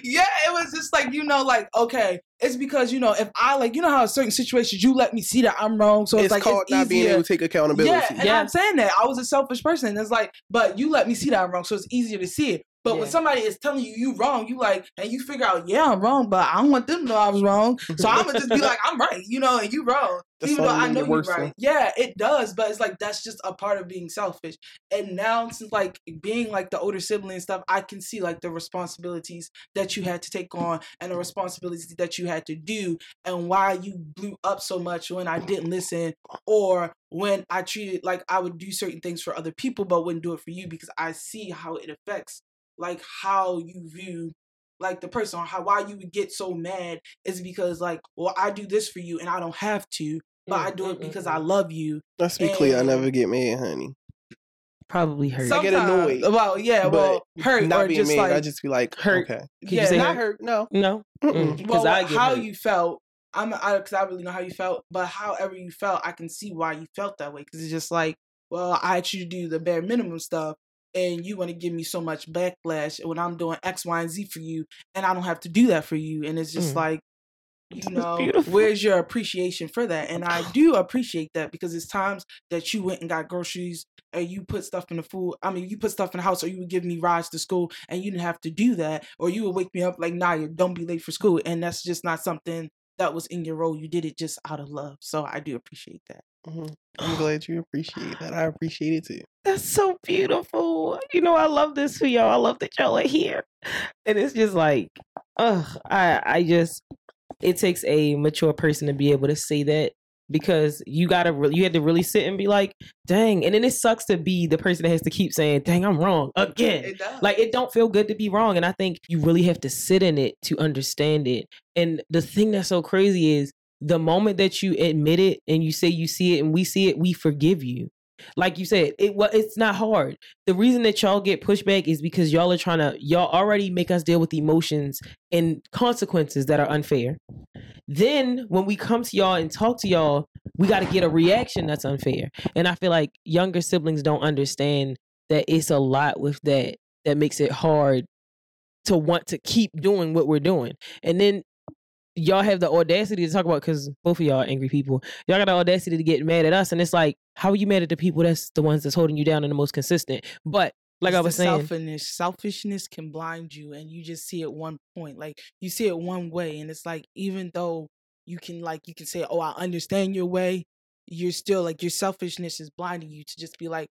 yeah, it was just like you know, like okay, it's because you know if I like you know how in certain situations you let me see that I'm wrong, so it's, it's like called it's not being able to take accountability. Yeah, and Yeah. I'm saying that I was a selfish person. It's like, but you let me see that I'm wrong, so it's easier to see it. But when somebody is telling you you wrong, you like, and you figure out, yeah, I'm wrong, but I don't want them to know I was wrong. So I'm gonna just be like, I'm right, you know, and you wrong, That's even though I know you're right. though. Yeah, it does, but it's like that's just a part of being selfish. And now, since like being like the older sibling and stuff, I can see like the responsibilities that you had to take on and the responsibilities that you had to do, and why you blew up so much when I didn't listen, or when I treated like I would do certain things for other people, but wouldn't do it for you because I see how it affects like how you view like the person or how why you would get so mad is because like well I do this for you and I don't have to but I do it because I love you. Let's be clear, I never get mad, honey. Probably hurt. I get annoyed, Well, yeah, well, hurt not or being just mad. like I just be like, hurt. okay, you yeah, say not not hurt. No, no. Mm-mm. Mm. well, 'Cause I how hurt. you felt. I'm I because I really know how you felt, but however you felt, I can see why you felt that way. Because it's just like, well, I asked you to do the bare minimum stuff, and you want to give me so much backlash when I'm doing X, Y, and Z for you, and I don't have to do that for you, and it's just Mm. like, you know, where's your appreciation for that? And I do appreciate that because it's times that you went and got groceries and you put stuff in the food. I mean, you put stuff in the house, or you would give me rides to school, and you didn't have to do that, or you would wake me up like, "Naya, don't be late for school," and that's just not something that was in your role. You did it just out of love, so I do appreciate that. Mhm. I'm glad you appreciate that. I appreciate it too. That's so beautiful. You know, I love this for y'all. I love that y'all are here. And it's just like, ugh, I I just it takes a mature person to be able to say that because you gotta re- you had to really sit and be like, dang. And then it sucks to be the person that has to keep saying, dang, I'm wrong again. It. Like it don't feel good to be wrong. And I think you really have to sit in it to understand it. And the thing that's so crazy is the moment that you admit it and you say you see it and we see it, we forgive you. Like you said, it well, it's not hard. The reason that y'all get pushback is because y'all are trying to y'all already make us deal with emotions and consequences that are unfair. Then when we come to y'all and talk to y'all, we got to get a reaction that's unfair. And I feel like younger siblings don't understand that it's a lot with that that makes it hard to want to keep doing what we're doing. And then y'all have the audacity to talk about because both of y'all are angry people. Y'all got the audacity to get mad at us, and it's like, how are you mad at the people that's the ones that's holding you down and the most consistent? But like I was saying, selfishness selfishness can blind you and you just see it one point like you see it one way and it's like even though you can like you can say oh i understand your way you're still like your selfishness is blinding you to just be like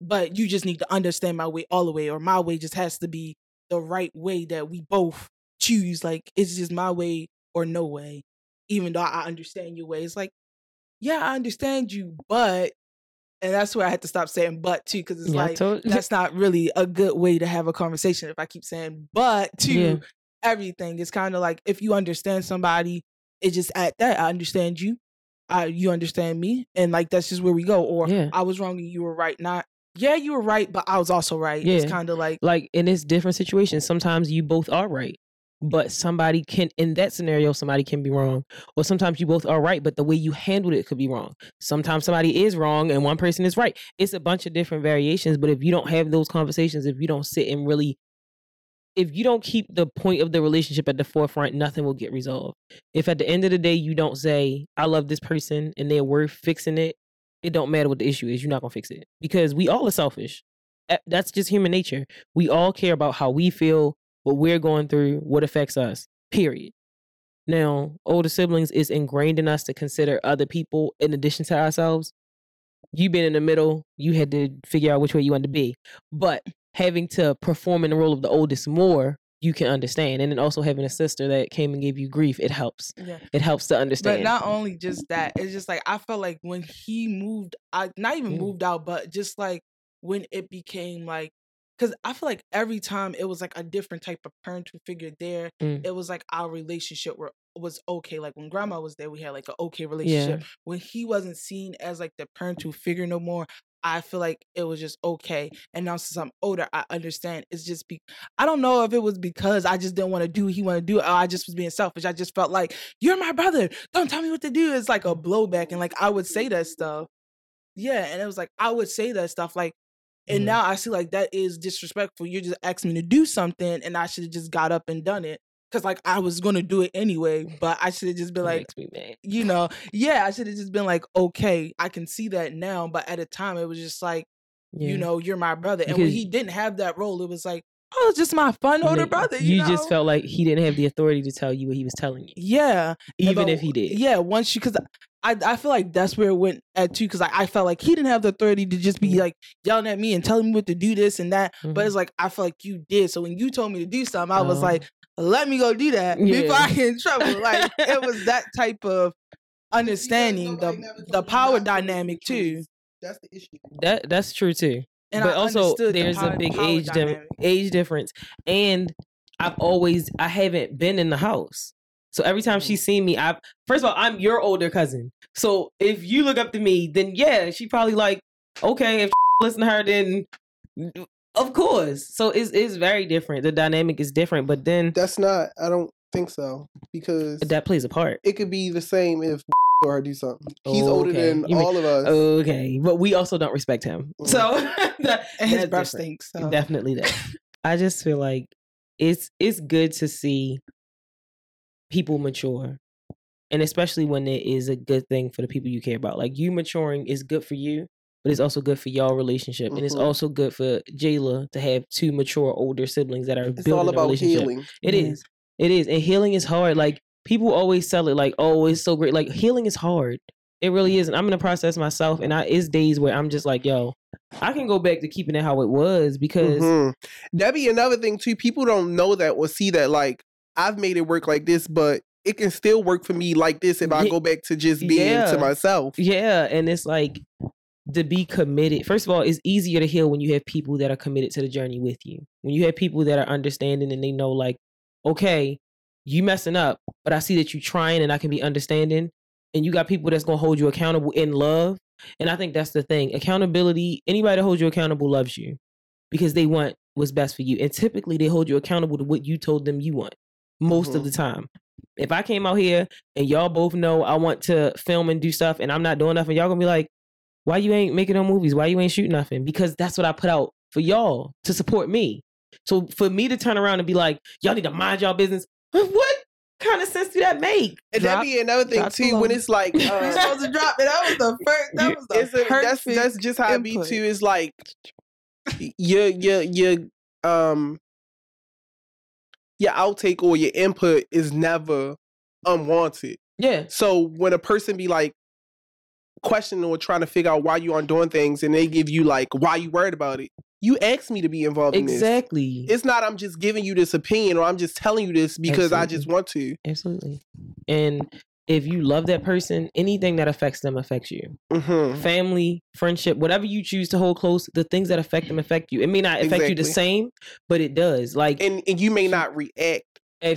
but you just need to understand my way all the way or my way just has to be the right way that we both choose like it's just my way or no way even though i understand your way it's like yeah i understand you but and that's where i had to stop saying but too because it's Yeah, like told- that's not really a good way to have a conversation if I keep saying but to Yeah. everything. It's kind of like if you understand somebody, it's just at that. I understand you. I you understand me. And like that's just where we go. Or Yeah. I was wrong and you were right. Not yeah, you were right, but I was also right. It's Yeah. kind of like like in this different situation, sometimes you both are right, but somebody can in that scenario somebody can be wrong, or sometimes you both are right, but the way you handled it could be wrong. Sometimes somebody is wrong and one person is right. It's a bunch of different variations, but if you don't have those conversations, if you don't sit and really if you don't keep the point of the relationship at the forefront, nothing will get resolved. If at the end of the day you don't say, I love this person and they're worth fixing it, it don't matter what the issue is, you're not gonna fix it. Because we all are selfish. That's just human nature. We all care about how we feel, what we're going through, what affects us. Period. Now, older siblings is ingrained in us to consider other people in addition to ourselves. You've been in the middle, you had to figure out which way you wanted to be. But having to perform in the role of the oldest more, you can understand. And then also having a sister that came and gave you grief, it helps. yeah. It helps to understand. But not only just that, it's just like I felt like when he moved, I not even Mm. moved out, but just like when it became like, because I feel like every time it was like a different type of parental figure there. Mm. It was like our relationship were was okay. Like when grandma was there, we had like an okay relationship. When he wasn't seen as like the parental figure no more, I feel like it was just okay. And now since I'm older, I understand. It's just be I don't know if it was because I just didn't want to do what he wanted to do, or I just was being selfish. I just felt like you're my brother. Don't tell me what to do. It's like a blowback, and like I would say that stuff. Yeah, and it was like I would say that stuff like. And Mhm. now I see like that is disrespectful. You're just asking me to do something, and I should have just got up and done it. Cause like I was gonna do it anyway, but I should have just been like, makes me mad. you know, yeah, I should have just been like, okay, I can see that now. But at the time, it was just like, Yeah. you know, you're my brother. And when he didn't have that role, it was like, oh, it's just my fun older brother. You, know? just felt like he didn't have the authority to tell you what he was telling you, yeah, even but- if he did. Yeah, once you, because I, I feel like that's where it went at too. Because I, I felt like he didn't have the authority to just be Mhm. like yelling at me and telling me what to do this and that. But Mhm. it's like I feel like you did. So when you told me to do something, I was Oh. like, let me go do that before I get in trouble. Like it was that type of understanding the the power dynamic too. That's the issue. That that's true too. And but I also understood the there's power- a big age dim- dynamic. age difference, and I've always I haven't been in the house. So every time Mm. she's seen me, I first of all I'm your older cousin. So if you look up to me, then yeah, she probably like okay. If listen to her, then of course. So it's it's very different. The dynamic is different, but then That's not. I don't think so because that plays a part. it could be the same if or do something. He's Oh, older okay. than You mean- all of us. Okay, but we also don't respect him. Mm. So that, And his breath stinks. So. Definitely that. I just feel like it's it's good to see people mature. And especially when it is a good thing for the people you care about. Like you maturing is good for you, but it's also good for y'all relationship. And it's Mhm. also good for Jayla to have two mature older siblings that are it's building all a about relationship. healing. It Yeah. is. It is. And healing is hard. Like people always sell it like, oh, it's so great. Like healing is hard. It really is. And I'm in the process myself. And I it's days where I'm just like, yo, I can go back to keeping it how it was because Mhm. That'd be another thing too. People don't know that or see that. Like I've made it work like this, but it can still work for me like this if I go back to just being Yeah. to myself. Yeah, and it's like to be committed. First of all, it's easier to heal when you have people that are committed to the journey with you. When you have people that are understanding and they know, like, okay, you messing up, but I see that you trying and I can be understanding. And you got people that's gonna hold you accountable in love. And I think that's the thing. Accountability, anybody that holds you accountable loves you because they want what's best for you. And typically they hold you accountable to what you told them you want most of Mhm. the time. If I came out here and y'all both know I want to film and do stuff and I'm not doing nothing, y'all gonna be like, why you ain't making no movies? Why you ain't shooting nothing? Because that's what I put out for y'all to support me. So for me to turn around and be like, y'all need to mind y'all business. What? kind of sense do that make? And Drop- that be another thing drop the too when it's like You're uh, supposed to drop it. That was the first. That was the it's a, that's that's just how it be too. Is like your your your um your outtake or your input is never unwanted. Yeah. So when a person be like questioning or trying to figure out why you aren't doing things, and they give you like why you worried about it, you asked me to be involved in this. Exactly. It's not I'm just giving you this opinion or I'm just telling you this because I just want to. Absolutely. And if you love that person, anything that affects them affects you. hmm Family, friendship, whatever you choose to hold close, the things that affect them affect you. It may not affect you the same, but it does. Like And and you may not react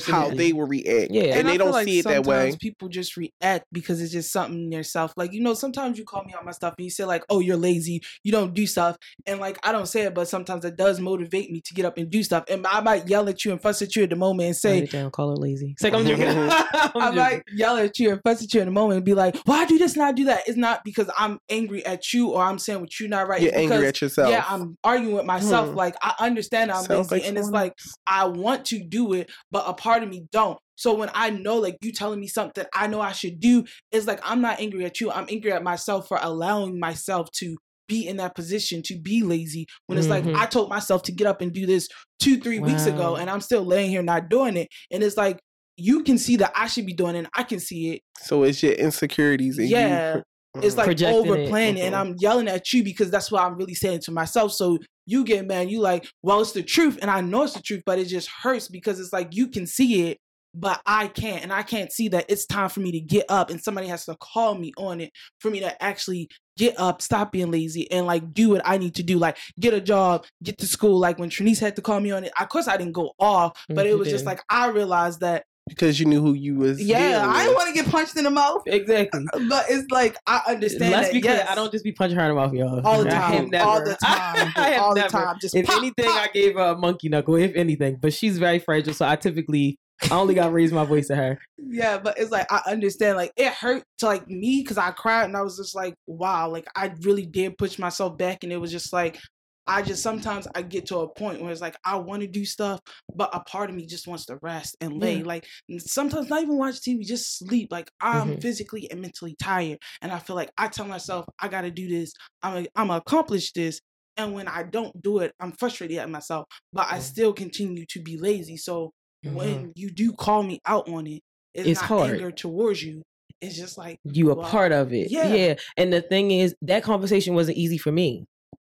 how they will react. Yeah. And, I they feel don't like see it that way. sometimes People just react because it's just something in their self. Like you know, sometimes you call me out my stuff and you say like, "Oh, you're lazy. You don't do stuff." And like I don't say it, but sometimes it does motivate me to get up and do stuff. And I might yell at you and fuss at you at the moment and say, down, call her lazy. It's like I'm joking. I'm I might yell at you and fuss at you in a moment and be like, "Why I do this and I do that?" It's not because I'm angry at you or I'm saying what you're not right. You're It's angry at yourself. Yeah, I'm arguing with myself. Hmm. Like I understand I'm Sounds lazy, like and it's like I want to do it, but a part of me don't. So when I know, like you telling me something I know I should do, it's like I'm not angry at you. I'm angry at myself for allowing myself to be in that position to be lazy. When it's Mhm. like I told myself to get up and do this two, three weeks ago, and I'm still laying here not doing it. And it's like you can see that I should be doing it, and I can see it. So it's your insecurities. And Yeah. You, It's like Projecting it. over planning, and. I'm yelling at you because that's what I'm really saying to myself. So you get mad, you like, well, it's the truth, and I know it's the truth, but it just hurts because it's like you can see it, but I can't, and I can't see that it's time for me to get up, and somebody has to call me on it for me to actually get up, stop being lazy, and like do what I need to do, like get a job, get to school. Like when Trinice had to call me on it, of course I didn't go off, but Mm, it was just like I realized that because you knew who you was. yeah, dealing I with. didn't want to get punched in the mouth. exactly. But it's like I understand. Let's that, be clear. yes. I don't just be punching her in the mouth, y'all. all the time, never. all the time, I have all the never. time. Just If pop, anything, pop. I gave her a monkey knuckle. If anything, but she's very fragile, so I typically I only got to raise my voice to her. yeah, but it's like I understand. Like it hurt to like me because I cried and I was just like, wow, like I really did push myself back, and it was just like. I just sometimes I get to a point where it's like I want to do stuff, but a part of me just wants to rest and lay. Yeah. Like sometimes not even watch TV, just sleep. Like I'm Mhm. physically and mentally tired, and I feel like I tell myself I got to do this. I'm a, I'm gonna accomplish this, and when I don't do it, I'm frustrated at myself. But I still continue to be lazy. So Mhm. when you do call me out on it, it's, It's not hard. anger towards you. It's just like you a part of it. Yeah. Yeah. And the thing is, that conversation wasn't easy for me.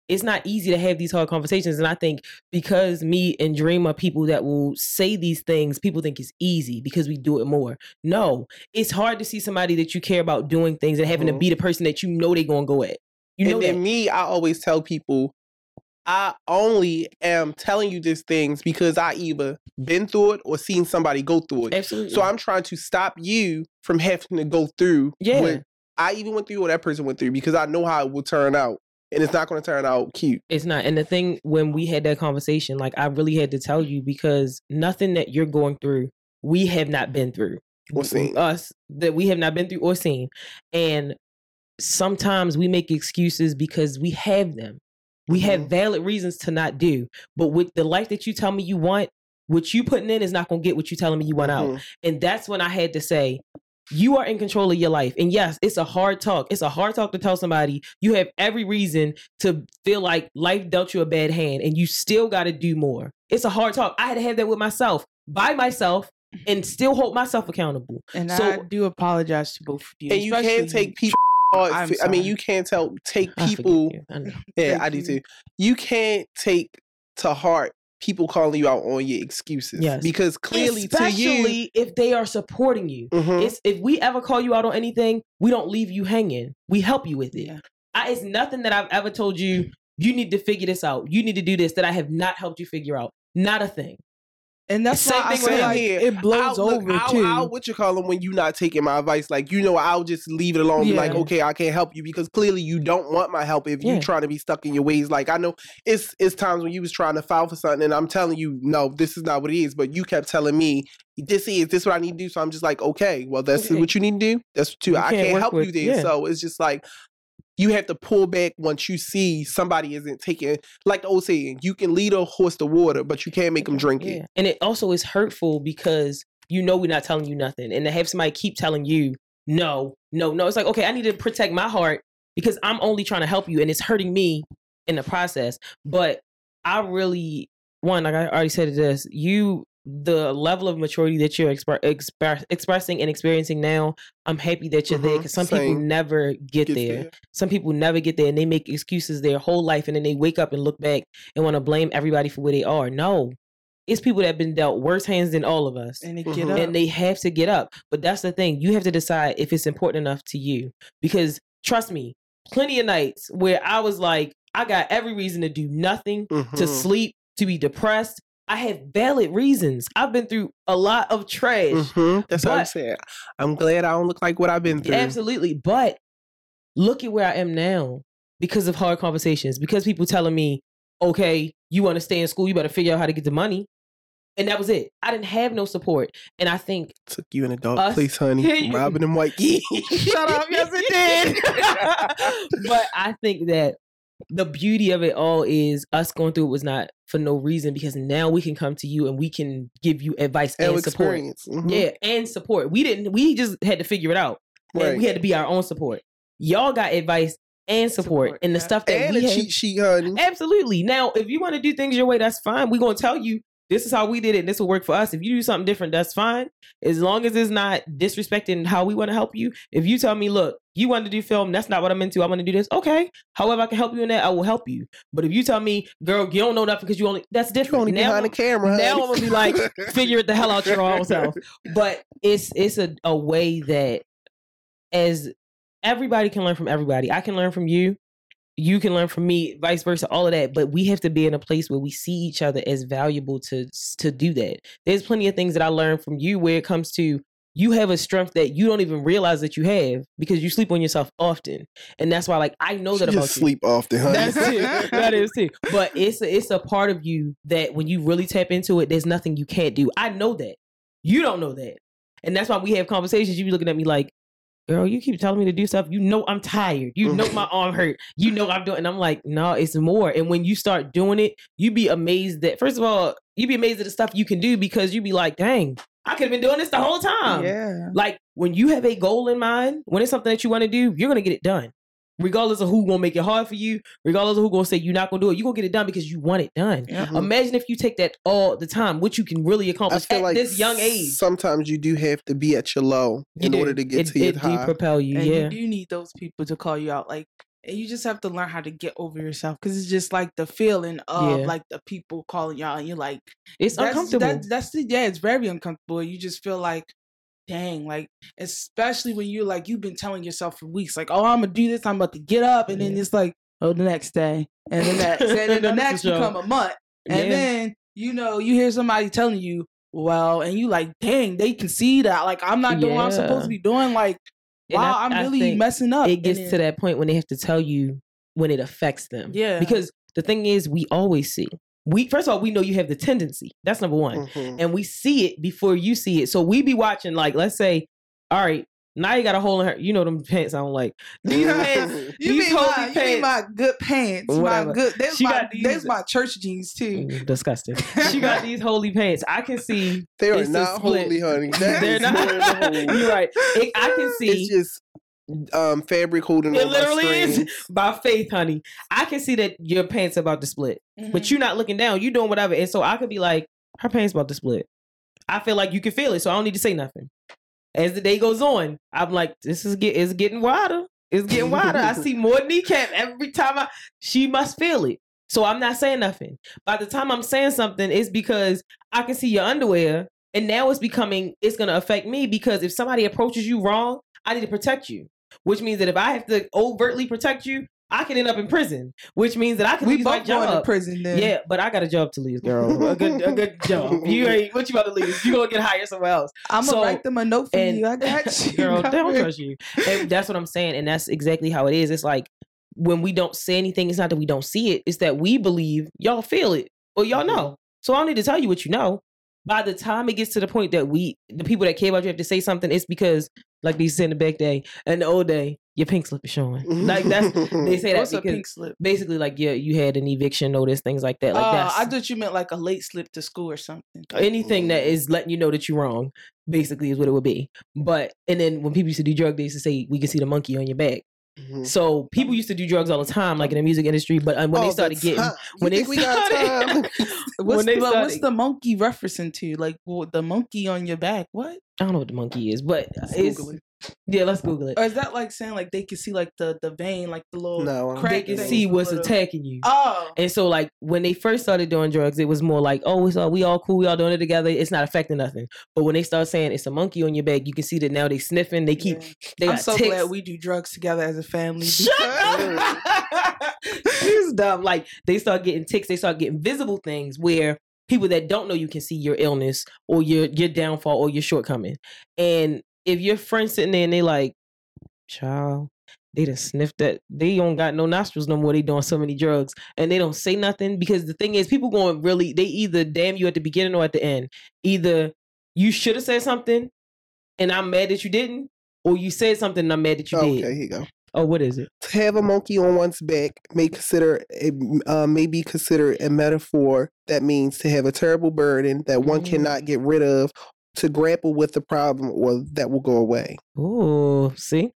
It's not easy to have these hard conversations. And I think because me and Dream are people that will say these things, people think it's easy because we do it more. No, it's hard to see somebody that you care about doing things and having to Mhm. be the person that you know they're gonna go at. You know and that. me, I always tell people, I only am telling you these things because I either been through it or seen somebody go through it. Absolutely. So I'm trying to stop you from having to go through Yeah. what I even went through what that person went through because I know how it will turn out. And it's not going to turn out cute. It's not. And the thing when we had that conversation, like I really had to tell you because nothing that you're going through, we have not been through. Or seen. Us that we have not been through or seen. And sometimes we make excuses because we have them. We have Mhm. valid reasons to not do. But with the life that you tell me you want, what you putting in is not gonna get what you telling me you want out. Mhm. And that's when I had to say, you are in control of your life. And yes, it's a hard talk. It's a hard talk to tell somebody you have every reason to feel like life dealt you a bad hand and you still got to do more. It's a hard talk. I had to have that with myself, by myself, mm-hmm. and still hold myself accountable. and So- I do apologize to both of you. And you can't take people. I'm mean, you can't tell take people. you. I. Yeah, I do too. You can't take to heart people calling you out on your excuses. Yes. Because clearly to you, Especially if they are supporting you. Mhm. It's if we ever call you out on anything, we don't leave you hanging. We help you with it. Yeah. I, it's nothing that I've ever told you. You need to figure this out. You need to do this that I have not helped you figure out. Not a thing. And that's Same why I thing with feel him. like here. it blows I'll, look, over I'll, too. I'll, what you call them when you're not taking my advice? Like you know, I'll just leave it alone. Be like, okay, I can't help you because clearly you don't want my help. If Yeah. you trying to be stuck in your ways, like I know it's it's times when you was trying to file for something, and I'm telling you, no, this is not what it is. But you kept telling me this is this is what I need to do. So I'm just like, okay, well that's Okay. what you need to do. That's what you. You I can't can't help with- you there. yeah. So it's just like. You have to pull back once you see somebody isn't taking, like the old saying, you can lead a horse to water, but you can't make them drink Yeah. it. And it also is hurtful because you know we're not telling you nothing. And to have somebody keep telling you, no, no, no. It's like, okay, I need to protect my heart because I'm only trying to help you and it's hurting me in the process. But I really one, like I already said this, you the level of maturity that you're exp- exp- expressing and experiencing now, I'm happy that you're there Mhm, because some people never get Gets there. Some people never get there and they make excuses their whole life and then they wake up and look back and want to blame everybody for where they are. No, it's people that have been dealt worse hands than all of us. and they get up. And they have to get up. But that's the thing. You have to decide if it's important enough to you. Because trust me, plenty of nights where I was like, I got every reason to do nothing, to Mhm. sleep, to be depressed. I have valid reasons. I've been through a lot of trash. Mhm. That's what I'm saying. I'm glad I don't look like what I've been through. Absolutely. But look at where I am now because of hard conversations, because people telling me, okay, you want to stay in school, you better figure out how to get the money. And that was it. I didn't have no support. And I think Took you in a dark Us- place, honey. Robin and White. Yeah. Shut up. Yes, it did. but I think that the beauty of it all is us going through it was not for no reason because now we can come to you and we can give you advice and, And support. experience. Mhm. Yeah, and support. We didn't. We just had to figure it out, and we had to be our own support. Y'all got advice and support, Support, and the yeah. stuff that And we a have. cheat sheet, honey. Absolutely. Now, if you want to do things your way, that's fine. We're gonna tell you this is how we did it. and This will work for us. If you do something different, that's fine. As long as it's not disrespecting how we want to help you. If you tell me, look, you want to do film, that's not what I'm into. I want to do this. Okay. However, I can help you in that. I will help you. But if you tell me, girl, you don't know nothing because you only that's You different. only now, behind the camera. now honey. I'm gonna be like, figure it the hell out your own self. But it's it's a, a way that as everybody can learn from everybody. I can learn from you. You can learn from me, vice versa, all of that. But we have to be in a place where we see each other as valuable to to do that. There's plenty of things that I learned from you where it comes to you have a strength that you don't even realize that you have because you sleep on yourself often, and that's why like I know that about just you. sleep often, honey. That's too. That is too. But it's a, it's a part of you that when you really tap into it, there's nothing you can't do. I know that. You don't know that. And that's why we have conversations. You be looking at me like, girl, you keep telling me to do stuff. You know I'm tired. You know my arm hurt. You know I'm doing. And I'm like, no, it's more. And when you start doing it, you'd be amazed that first of all, you'd be amazed at the stuff you can do because you'd be like, dang, I could have been doing this the whole time. yeah. Like when you have a goal in mind, when it's something that you want to do, you're gonna get it done. Regardless of who gonna make it hard for you, regardless of who gonna say you're not gonna do it, you gonna get it done because you want it done. Yeah. Mhm. Imagine if you take that all the time, what you can really accomplish at like this young age. sometimes you do have to be at your low You in do. order to get it, to your it do high. propel you. and yeah, you do need those people to call you out like and you just have to learn how to get over yourself because it's just like the feeling of Yeah. like the people calling y'all, and you're like it's that's, uncomfortable. that- that's the yeah it's very uncomfortable you just feel like dang like especially when you're like you've been telling yourself for weeks like oh i'm gonna do this i'm about to get up and then it's like oh the next day and the next and then the next become a month and Yeah. then you know you hear somebody telling you well and you like dang they can see that like i'm not doing what i'm supposed to be doing like And wow I- i'm really messing up it gets then- to that point when they have to tell you when it affects them. Yeah. because the thing is, we always see. We first of all, we know you have the tendency. That's number one. Mhm. and we see it before you see it. So we be watching, like, let's say, all right, now you got a hole in her. You know them pants I don't like. These pants, You these mean, holy my, you mean pants. my good pants? Whatever. My good. There's She my got these- there's my church jeans too. Mm, disgusting. She got these holy pants. I can see. They are not holy, honey. That They're not. more than. You're right. It- I can see. It's just um fabric holding It on literally is. by faith, honey. I can see that your pants about to split, Mm-hmm. but you're not looking down. You're doing whatever, and so I could be like, her pants about to split. I feel like you can feel it, so I don't need to say nothing. As the day goes on, I'm like, this is get it's getting wider. It's getting wider. I see more kneecap every time I. She must feel it, so I'm not saying nothing. By the time I'm saying something, it's because I can see your underwear, and now it's becoming it's gonna affect me because if somebody approaches you wrong, I need to protect you. Which means that if I have to overtly protect you, I can end up in prison. Which means that I can we lose my both going to job. prison then. Yeah, but I got a job to lose, girl. A good, a good job. You ain't what you about to lose. You gonna get hired somewhere else, I'm gonna write them a note for and- you. I got you, girl. They don't trust you. And that's what I'm saying, and that's exactly how it is. It's like when we don't say anything, it's not that we don't see it; it's that we believe y'all feel it or y'all know. So I don't need to tell you what you know. By the time it gets to the point that we, the people that care about you, have to say something, it's because, like they said in the back day and the old day, your pink slip is showing. Like that's they say that What's a because pink slip? basically, like yeah, you had an eviction notice, things like that. Like Uh, that's I thought you meant like a late slip to school or something. anything that is letting you know that you're wrong. Basically, is what it would be. But and then when people used to do drug, they used to say we can see the monkey on your back. Mhm. So people used to do drugs all the time, like in the music industry. But um, when All they started getting time. When they think we got started- What's, when they the, what's the monkey referencing to? Like well, the monkey on your back? What? I don't know what the monkey is, but it's Google it. Yeah. Let's Google it. Or is that like saying like they can see like the the vein, like the little No, I don't crack They can thing see what's little- attacking you. Oh, And so, like when they first started doing drugs, it was more like, "Oh, it's all we all cool, we all doing it together. It's not affecting nothing." But when they start saying it's a monkey on your back, you can see that now they sniffing. They keep. yeah. They I'm got so ticks. glad we do drugs together as a family. Shut because- up. She's dumb. Like they start getting ticks. They start getting visible things where people that don't know you can see your illness or your your downfall or your shortcoming. And if your friend sitting there and they like, child, they done sniffed that. They don't got no nostrils no more. They doing so many drugs and they don't say nothing because the thing is, people going really. They either damn you at the beginning or at the end. Either you should have said something, and I'm mad that you didn't, or you said something and I'm mad that you okay, did. Okay, here you go. Oh, what is it? To have a monkey on one's back may consider a, uh, may be considered a metaphor that means to have a terrible burden that one Mm. cannot get rid of, to grapple with the problem or that will go away. Oh, see.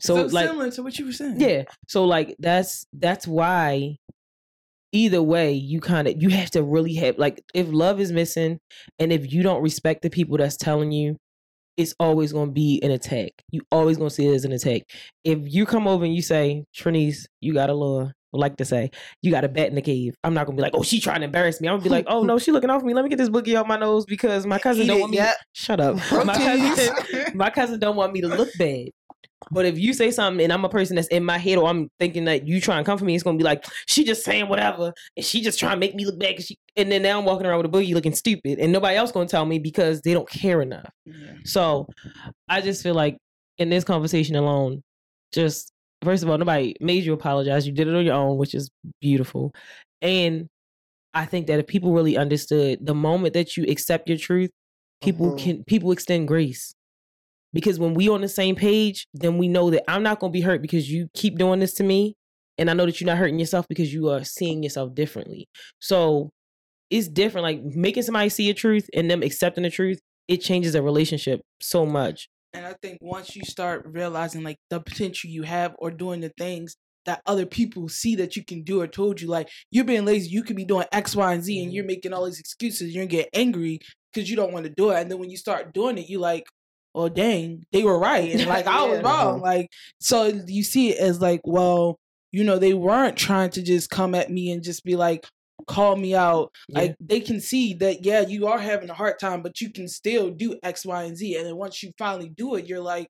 So, so like, similar to what you were saying. yeah. So like that's that's why. Either way, you kind of you have to really have like if love is missing, and if you don't respect the people that's telling you, it's always going to be an attack. You always going to see it as an attack. If you come over and you say, Trinice, you got a lure, would like to say, you got a bat in the cave. I'm not gonna be like, oh, she trying to embarrass me. I'm gonna be like, oh no, she looking off me. Let me get this boogie out my nose because my cousin Eat don't want me. Shut up. My cousin, my cousin don't want me to look bad. But if you say something and I'm a person that's in my head or I'm thinking that you try and come for me, it's gonna be like she just saying whatever and she just trying to make me look bad. she, and then now I'm walking around with a boogie looking stupid and nobody else gonna tell me because they don't care enough. Yeah. So I just feel like in this conversation alone, just first of all, nobody made you apologize. You did it on your own, which is beautiful. And I think that if people really understood the moment that you accept your truth, people Mhm. can people extend grace. Because when we on the same page, then we know that I'm not gonna be hurt because you keep doing this to me. And I know that you're not hurting yourself because you are seeing yourself differently. So it's different. Like making somebody see a truth and them accepting the truth, it changes a relationship so much. And I think once you start realizing like the potential you have or doing the things that other people see that you can do or told you, like you're being lazy, you could be doing X, Y, and Z, and you're mm-hmm. making all these excuses. You're gonna get angry because you don't want to do it. And then when you start doing it, you like, oh dang, they were right, and like I was Yeah. wrong. Like so, you see it as like, well, you know, they weren't trying to just come at me and just be like. Call me out. Yeah. Like they can see that, yeah, you are having a hard time, but you can still do X, Y, and Z. And then once you finally do it, you're like,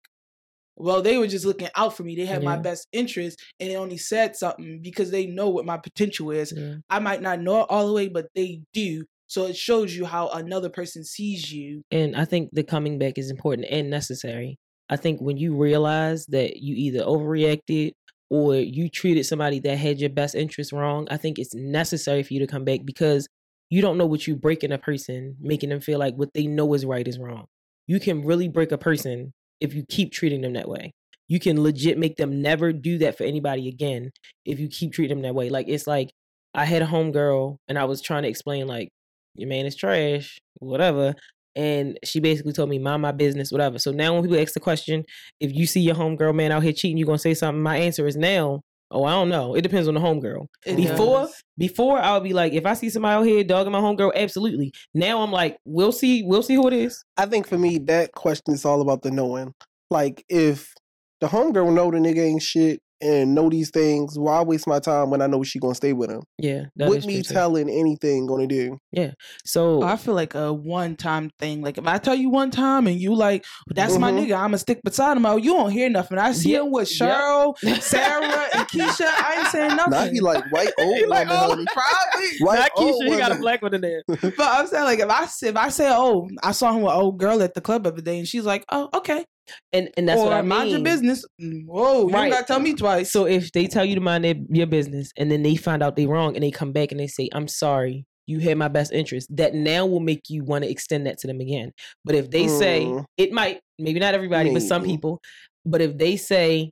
well, they were just looking out for me. They had my best interest, and they only said something because they know what my potential is. Yeah. I might not know it all the way, but they do. So it shows you how another person sees you. And I think the coming back is important and necessary. I think when you realize that you either overreacted or you treated somebody that had your best interest wrong, I think it's necessary for you to come back because you don't know what you break in a person, making them feel like what they know is right is wrong. You can really break a person if you keep treating them that way. You can legit make them never do that for anybody again if you keep treating them that way. Like it's like I had a homegirl and I was trying to explain like your man is trash, whatever. And she basically told me, mind my business, whatever. So now when people ask the question, if you see your homegirl man out here cheating, you gonna say something? My answer is now. Oh, I don't know. It depends on the homegirl. It Before, does. before I would be like, if I see somebody out here dogging my homegirl, absolutely. Now I'm like, we'll see, we'll see who it is. I think for me, that question is all about the knowing. Like, if the homegirl know the nigga ain't shit and know these things, why waste my time when I know she gonna stay with him? Yeah, that With is me true, too. telling anything gonna do. Yeah, so Oh, I feel like a one time thing. Like if I tell you one time and you like, that's my Mhm. nigga, I'ma stick beside him. Oh, you don't hear nothing. I see Yep, him with yep. Cheryl, Sarah, and Keisha. I ain't saying nothing. Now he like white old He like, woman, oh, honey. probably. White not old Keisha, he got a black one in there. But I'm saying like if I say if I say oh I saw him with an old girl at the club every day and she's like oh okay And and that's or what I mind your business Mm, whoa you Right. gotta tell me twice So if they tell you to mind their, your business and then they find out they wrong and they come back and they say, I'm sorry, you had my best interest. That now will make you want to extend that to them again. But if they say Mm. it might, maybe not everybody, but some people. But if they say,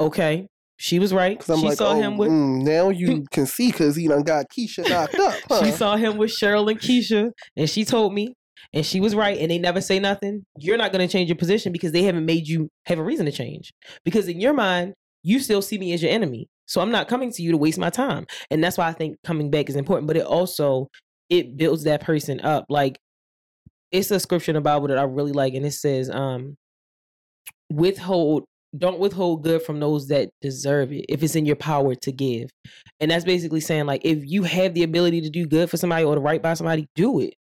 okay, she was right. She like, saw oh, him with mm, now you can see because he done got Keisha knocked up. Huh? she saw him with Cheryl and Keisha, and she told me, and she was right, and they never say nothing. You're not going to change your position because they haven't made you have a reason to change. Because in your mind, you still see me as your enemy, so I'm not coming to you to waste my time, and that's why I think coming back is important. But it also it builds that person up. Like it's a scripture in the Bible that I really like, and it says, um, withhold don't withhold good from those that deserve it if it's in your power to give. And that's basically saying like if you have the ability to do good for somebody or to right by somebody, do it.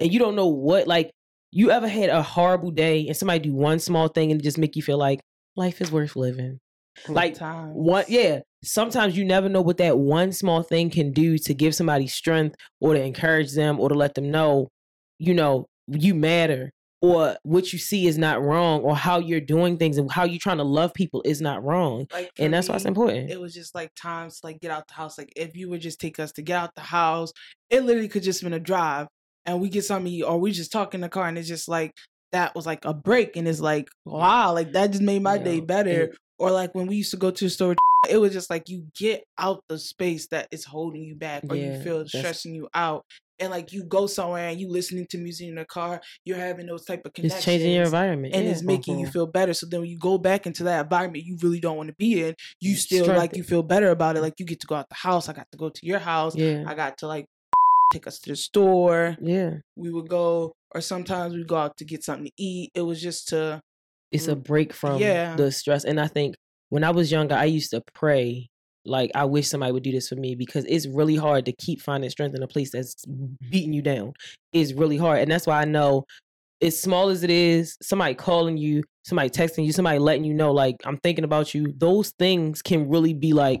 And you don't know what like you ever had a horrible day and somebody do one small thing and just make you feel like life is worth living. Like Times. what yeah sometimes you never know what that one small thing can do to give somebody strength or to encourage them or to let them know you know you matter or what you see is not wrong or how you're doing things and how you're trying to love people is not wrong Like and that's why it's important It was just like times like get out the house. Like if you would just take us to get out the house, it literally could just been a drive, and we get something, or we just talk in the car, and it's just like that was like a break, and it's like wow, like that just made my You day better. it- or like when we used to go to a store, it was just like you get out the space that is holding you back, or Yeah, you feel stressing you out. And like you go somewhere and you listening to music in the car, you're having those type of connections it's changing your environment and yeah. it's making you Mhm. feel better. So then when you go back into that environment you really don't want to be in, you still like Strengthen. you feel better about it. Like you get to go out the house. I got to go to your house. yeah I got to like take us to the store. yeah We would go, or sometimes we'd go out to get something to eat. It was just to it's a break from yeah. the stress and i think when i was younger i used to pray like i wish somebody would do this for me because it's really hard to keep finding strength in a place that's beating you down it's really hard and that's why i know as small as it is somebody calling you somebody texting you somebody letting you know like i'm thinking about you those things can really be like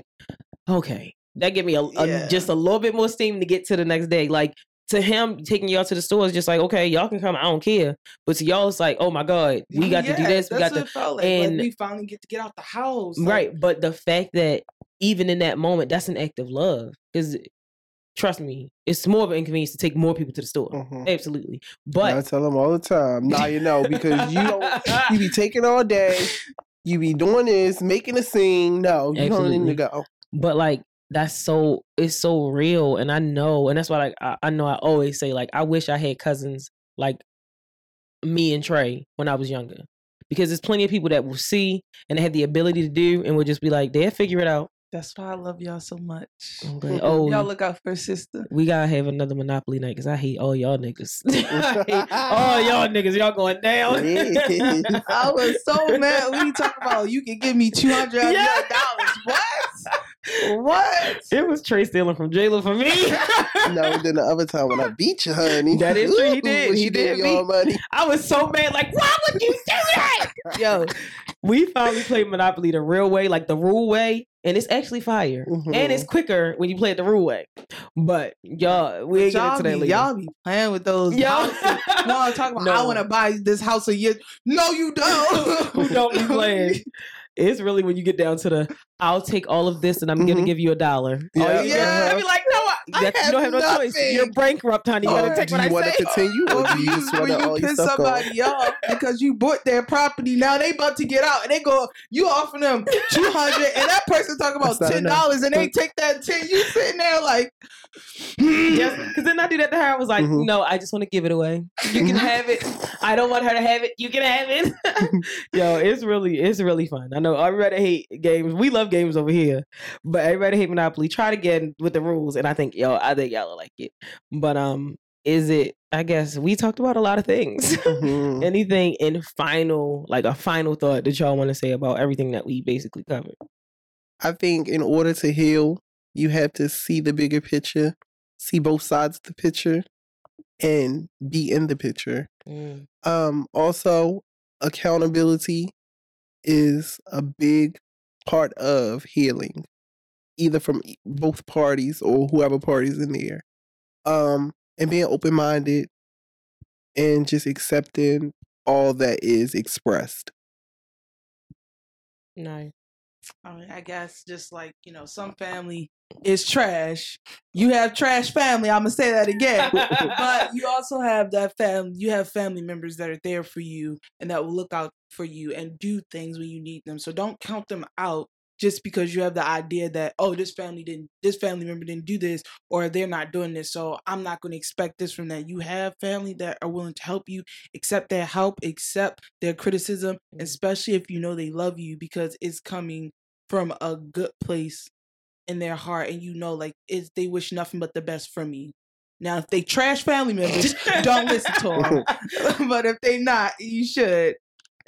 okay that give me a, a- Yeah. just a little bit more steam to get to the next day like to him taking y'all to the store is just like okay y'all can come i don't care but to y'all it's like oh my god we got to do Yeah, this we that's got to it felt like. and- like we finally get to get out the house. like, right but the fact that even in that moment that's an act of love because trust me it's more of an inconvenience to take more people to the store Mhm. absolutely But I tell them all the time. Now you know because you don't. You be taking all day. You be doing this, making a scene. No, you don't need to go. but like that's so it's so real and i know and that's why like I, I know i always say like i wish i had cousins like me and trey when i was younger because there's plenty of people that will see and they have the ability to do and will just be like they'll figure it out That's why I love y'all so much. I'm like, oh Y'all look out for a sister. we gotta have another monopoly night because i hate all y'all niggas I all y'all niggas y'all going down I was so mad we you talk about you can give me two hundred Yeah. Dollars. What? What? It was Trey stealing from Jayla for me. no, then the other time when I beat you, honey. That is true, he did. when He she did gave you all money. I was so mad. Like, why would you do that? Yo, we finally played Monopoly the real way, like the rule way, and it's actually fire. Mhm. And it's quicker when you play it the rule way. But y'all, we ain't get y'all, into that be, later. y'all be playing with those Y'all- houses. No, I'm talking about I want to buy this house a year. No, you don't. Who don't be playing? It's really when you get down to the I'll take all of this and I'm gonna Mhm. give you a dollar. Yeah. Oh, you Yeah. I be like, no, I, I that- you don't have have no choice. You're bankrupt, honey. You Oh, gotta take do what you I want to say. continue, or Or do you you, just when want to you all your piss stuff somebody off because you bought their property, now they about to get out and they go, you offer them two hundred, and that person talk about ten dollars, and they take that ten. You sitting there like, Yes, because then I do that to her. I was like, Mhm. no, I just want to give it away. You can have it. I don't want her to have it. You can have it. Yo, it's really, it's really fun. I know everybody hate games. We love games over here, but everybody hate Monopoly. Try it again with the rules, and I think yo, I think y'all will like it. But um, is it? I guess we talked about a lot of things. Mhm. Anything in final, like a final thought that y'all want to say about everything that we basically covered? I think in order to heal, you have to see the bigger picture, see both sides of the picture, and be in the picture. Um, also, accountability is a big part of healing, either from both parties or whoever parties in there. Um, and being open minded and just accepting all that is expressed. Nice. I mean, I guess just like you know, some family is trash. You have trash family. I'm gonna say that again. but you also have that family. You have family members that are there for you and that will look out for you and do things when you need them. So don't count them out just because you have the idea that oh this family didn't this family member didn't do this or they're not doing this so i'm not going to expect this from that you have family that are willing to help you accept their help accept their criticism mm-hmm. especially if you know they love you because it's coming from a good place in their heart and you know like it's they wish nothing but the best for me. Now if they trash family members don't listen to them but if they not you should.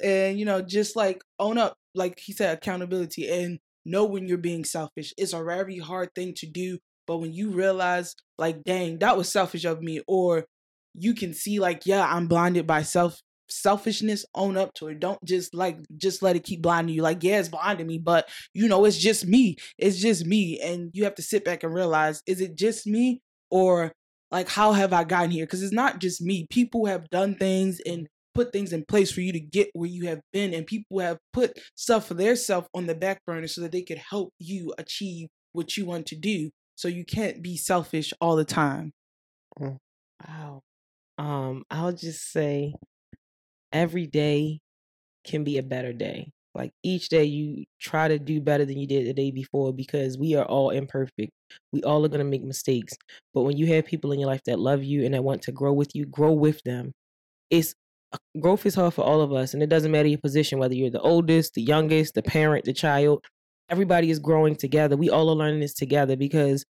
And you know just like own up like he said accountability and know when you're being selfish. It's a very hard thing to do but when you realize like dang that was selfish of me or you can see like yeah i'm blinded by self selfishness own up to it. Don't just like just let it keep blinding you. Like yeah it's blinding me but you know it's just me. It's just me and you have to sit back and realize is it just me or like how have i gotten here? Because it's not just me. People have done things and put things in place for you to get where you have been and people have put stuff for their self on the back burner so that they could help you achieve what you want to do. So you can't be selfish all the time. Wow. Um, I'll just say every day can be a better day. Like each day you try to do better than you did the day before because we are all imperfect. We all are going to make mistakes. But when you have people in your life that love you and that want to grow with you, grow with them. It's uh, growth is hard for all of us and it doesn't matter your position whether you're the oldest, the youngest, the parent, the child. Everybody is growing together. We all are learning this together because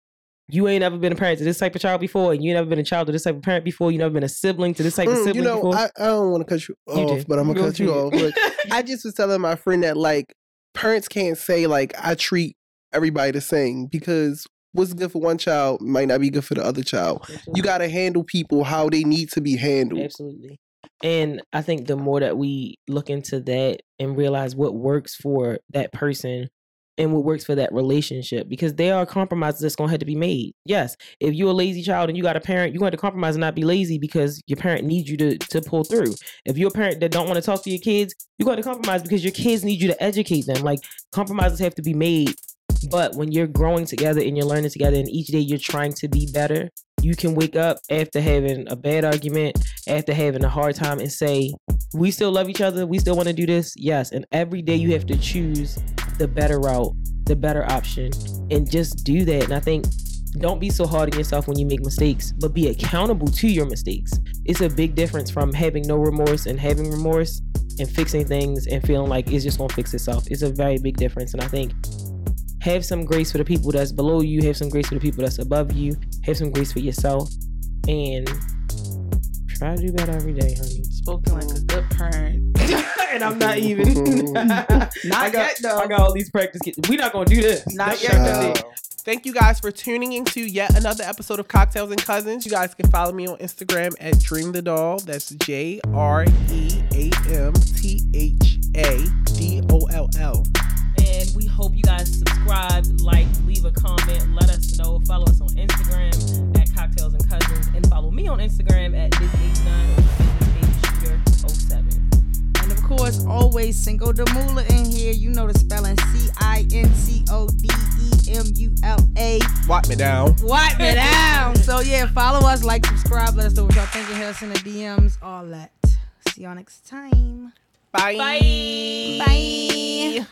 you ain't ever been a parent to this type of child before, and you ain't never been a child to this type of parent before. You never been a sibling to this type of Mm, sibling you know, before. I, I don't want to cut you You off, did. but I'm gonna Go cut you off. Look, I just was telling my friend that like parents can't say like I treat everybody the same because what's good for one child might not be good for the other child. You got to handle people how they need to be handled. Absolutely. And I think the more that we look into that and realize what works for that person and what works for that relationship, because there are compromises that's gonna have to be made. Yes, if you're a lazy child and you got a parent, you're going to compromise and not be lazy because your parent needs you to to pull through. If you're a parent that don't want to talk to your kids, you're going to compromise because your kids need you to educate them. Like compromises have to be made. But when you're growing together and you're learning together and each day you're trying to be better, you can wake up after having a bad argument, after having a hard time and say, we still love each other, we still want to do this. Yes. And every day you have to choose the better route, the better option, and just do that. And I think don't be so hard on yourself when you make mistakes, but be accountable to your mistakes. It's a big difference from having no remorse and having remorse and fixing things and feeling like it's just gonna fix itself. It's a very big difference. And I think have some grace for the people that's below you, have some grace for the people that's above you, have some grace for yourself, and try to do better every day, honey. spoken like a good parent and I'm not even. not I got, yet though I got all these practice kids. We're not gonna do this. Not That's yet, definitely- though. Thank you guys for tuning into yet another episode of Cocktails and Cousins. You guys can follow me on Instagram at Dream the Doll. That's J R E A M T H A D O L L. And we hope you guys subscribe, like, leave a comment, let us know. Follow us on Instagram at Cocktails and Cousins, and follow me on Instagram at Biz89 or Shooter07. And of course, always Cinco de Mula in here. You know the spelling C I N C O D E M U L A. Wipe me down. Wipe me down. So yeah, follow us, like, subscribe, let us know what y'all thinking. Hit us in the DMs, all that. See y'all next time. Bye. Bye. Bye.